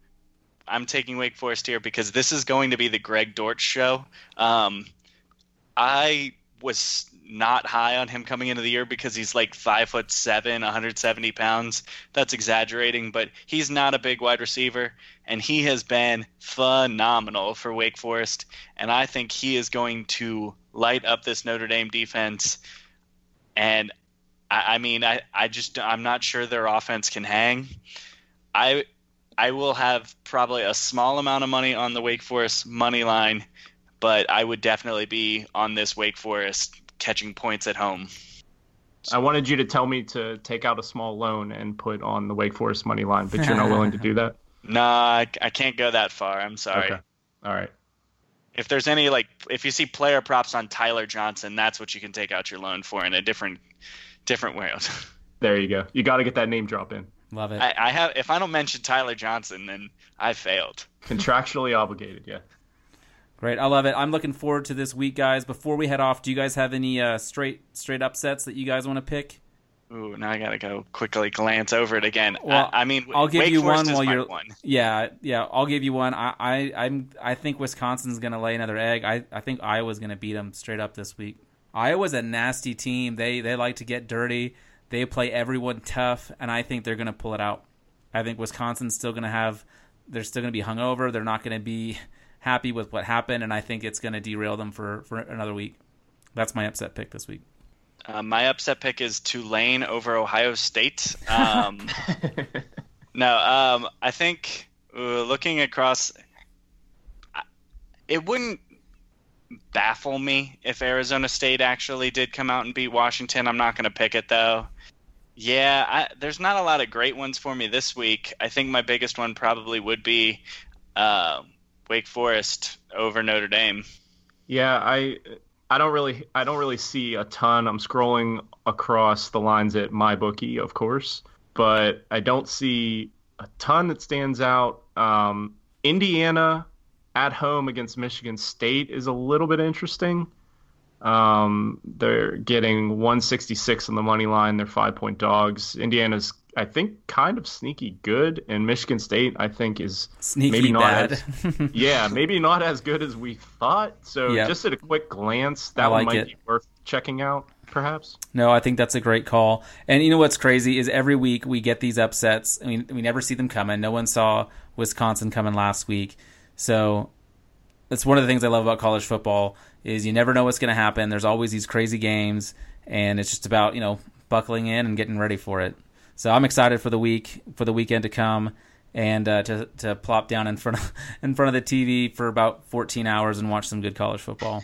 I'm taking Wake Forest here because this is going to be the Greg Dortch show. Um, I was not high on him coming into the year because he's like five foot seven, 170 pounds. That's exaggerating, but he's not a big wide receiver, and he has been phenomenal for Wake Forest. And I think he is going to light up this Notre Dame defense. And I, I mean, I, I just I'm not sure their offense can hang. I I will have probably a small amount of money on the Wake Forest money line, but I would definitely be on this Wake Forest catching points at home. I wanted you to tell me to take out a small loan and put on the Wake Forest money line, but you're not willing to do that. Nah, I, I can't go that far. I'm sorry. Okay. All right. If there's any like, if you see player props on Tyler Johnson, that's what you can take out your loan for in a different, different world. There you go. You got to get that name drop in. Love it. I, I have. If I don't mention Tyler Johnson, then I failed. Contractually obligated. Yeah. Great, I love it. I'm looking forward to this week, guys. Before we head off, do you guys have any uh, straight straight upsets that you guys want to pick? Ooh, now I gotta go quickly glance over it again. Well, I, I mean, I'll give Wake you Forest one while you're. One. Yeah, yeah, I'll give you one. I, I, I'm, I think Wisconsin's gonna lay another egg. I, I think Iowa's gonna beat them straight up this week. Iowa's a nasty team. They, they like to get dirty. They play everyone tough, and I think they're gonna pull it out. I think Wisconsin's still gonna have. They're still gonna be hungover. They're not gonna be happy with what happened, and I think it's going to derail them for, for another week. That's my upset pick this week. Uh, my upset pick is Tulane over Ohio State. Um, no, um, I think uh, looking across, it wouldn't baffle me if Arizona State actually did come out and beat Washington. I'm not going to pick it though. Yeah, I, there's not a lot of great ones for me this week. I think my biggest one probably would be uh, Wake Forest over Notre Dame. Yeah, I I don't really I don't really see a ton. I'm scrolling across the lines at my bookie, of course, but I don't see a ton that stands out. Um, Indiana at home against Michigan State is a little bit interesting. Um, they're getting 166 on the money line. They're five point dogs. Indiana's I think kind of sneaky good, and Michigan State I think is sneaky maybe not bad. as yeah maybe not as good as we thought. So Yep. just at a quick glance, that I one might it. be worth checking out, perhaps. No, I think that's a great call. And you know what's crazy is every week we get these upsets. I mean, we never see them coming. No one saw Wisconsin coming last week. So that's one of the things I love about college football is you never know what's going to happen. There's always these crazy games, and it's just about you know buckling in and getting ready for it. So I'm excited for the week for the weekend to come and uh, to to plop down in front of in front of the TV for about 14 hours and watch some good college football.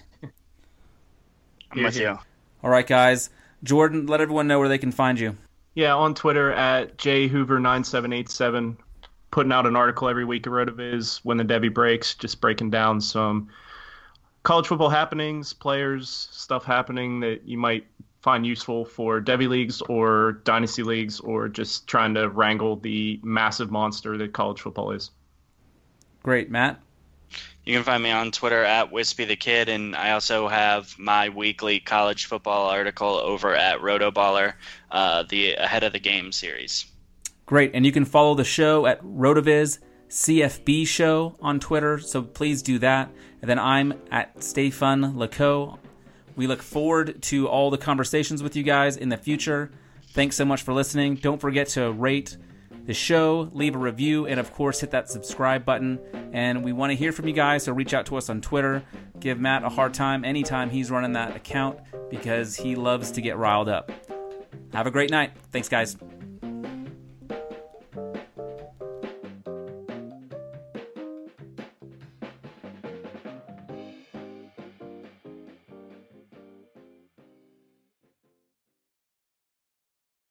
I'm with you. All right, guys. Jordan, let everyone know where they can find you. Yeah, on Twitter at jhoover9787, putting out an article every week at RotoViz when the Debbie breaks, just breaking down some college football happenings, players, stuff happening that you might find useful for devy leagues or dynasty leagues or just trying to wrangle the massive monster that college football is. Great, Matt. You can find me on Twitter at Wispy the Kid, and I also have my weekly college football article over at Rotoballer, uh, the Ahead of the Game series. Great, and you can follow the show at RotoViz CFB Show on Twitter, so please do that. And then I'm at Stay Fun Laco. We look forward to all the conversations with you guys in the future. Thanks so much for listening. Don't forget to rate the show, leave a review, and of course, hit that subscribe button. And we want to hear from you guys, so reach out to us on Twitter. Give Matt a hard time anytime he's running that account because he loves to get riled up. Have a great night. Thanks, guys.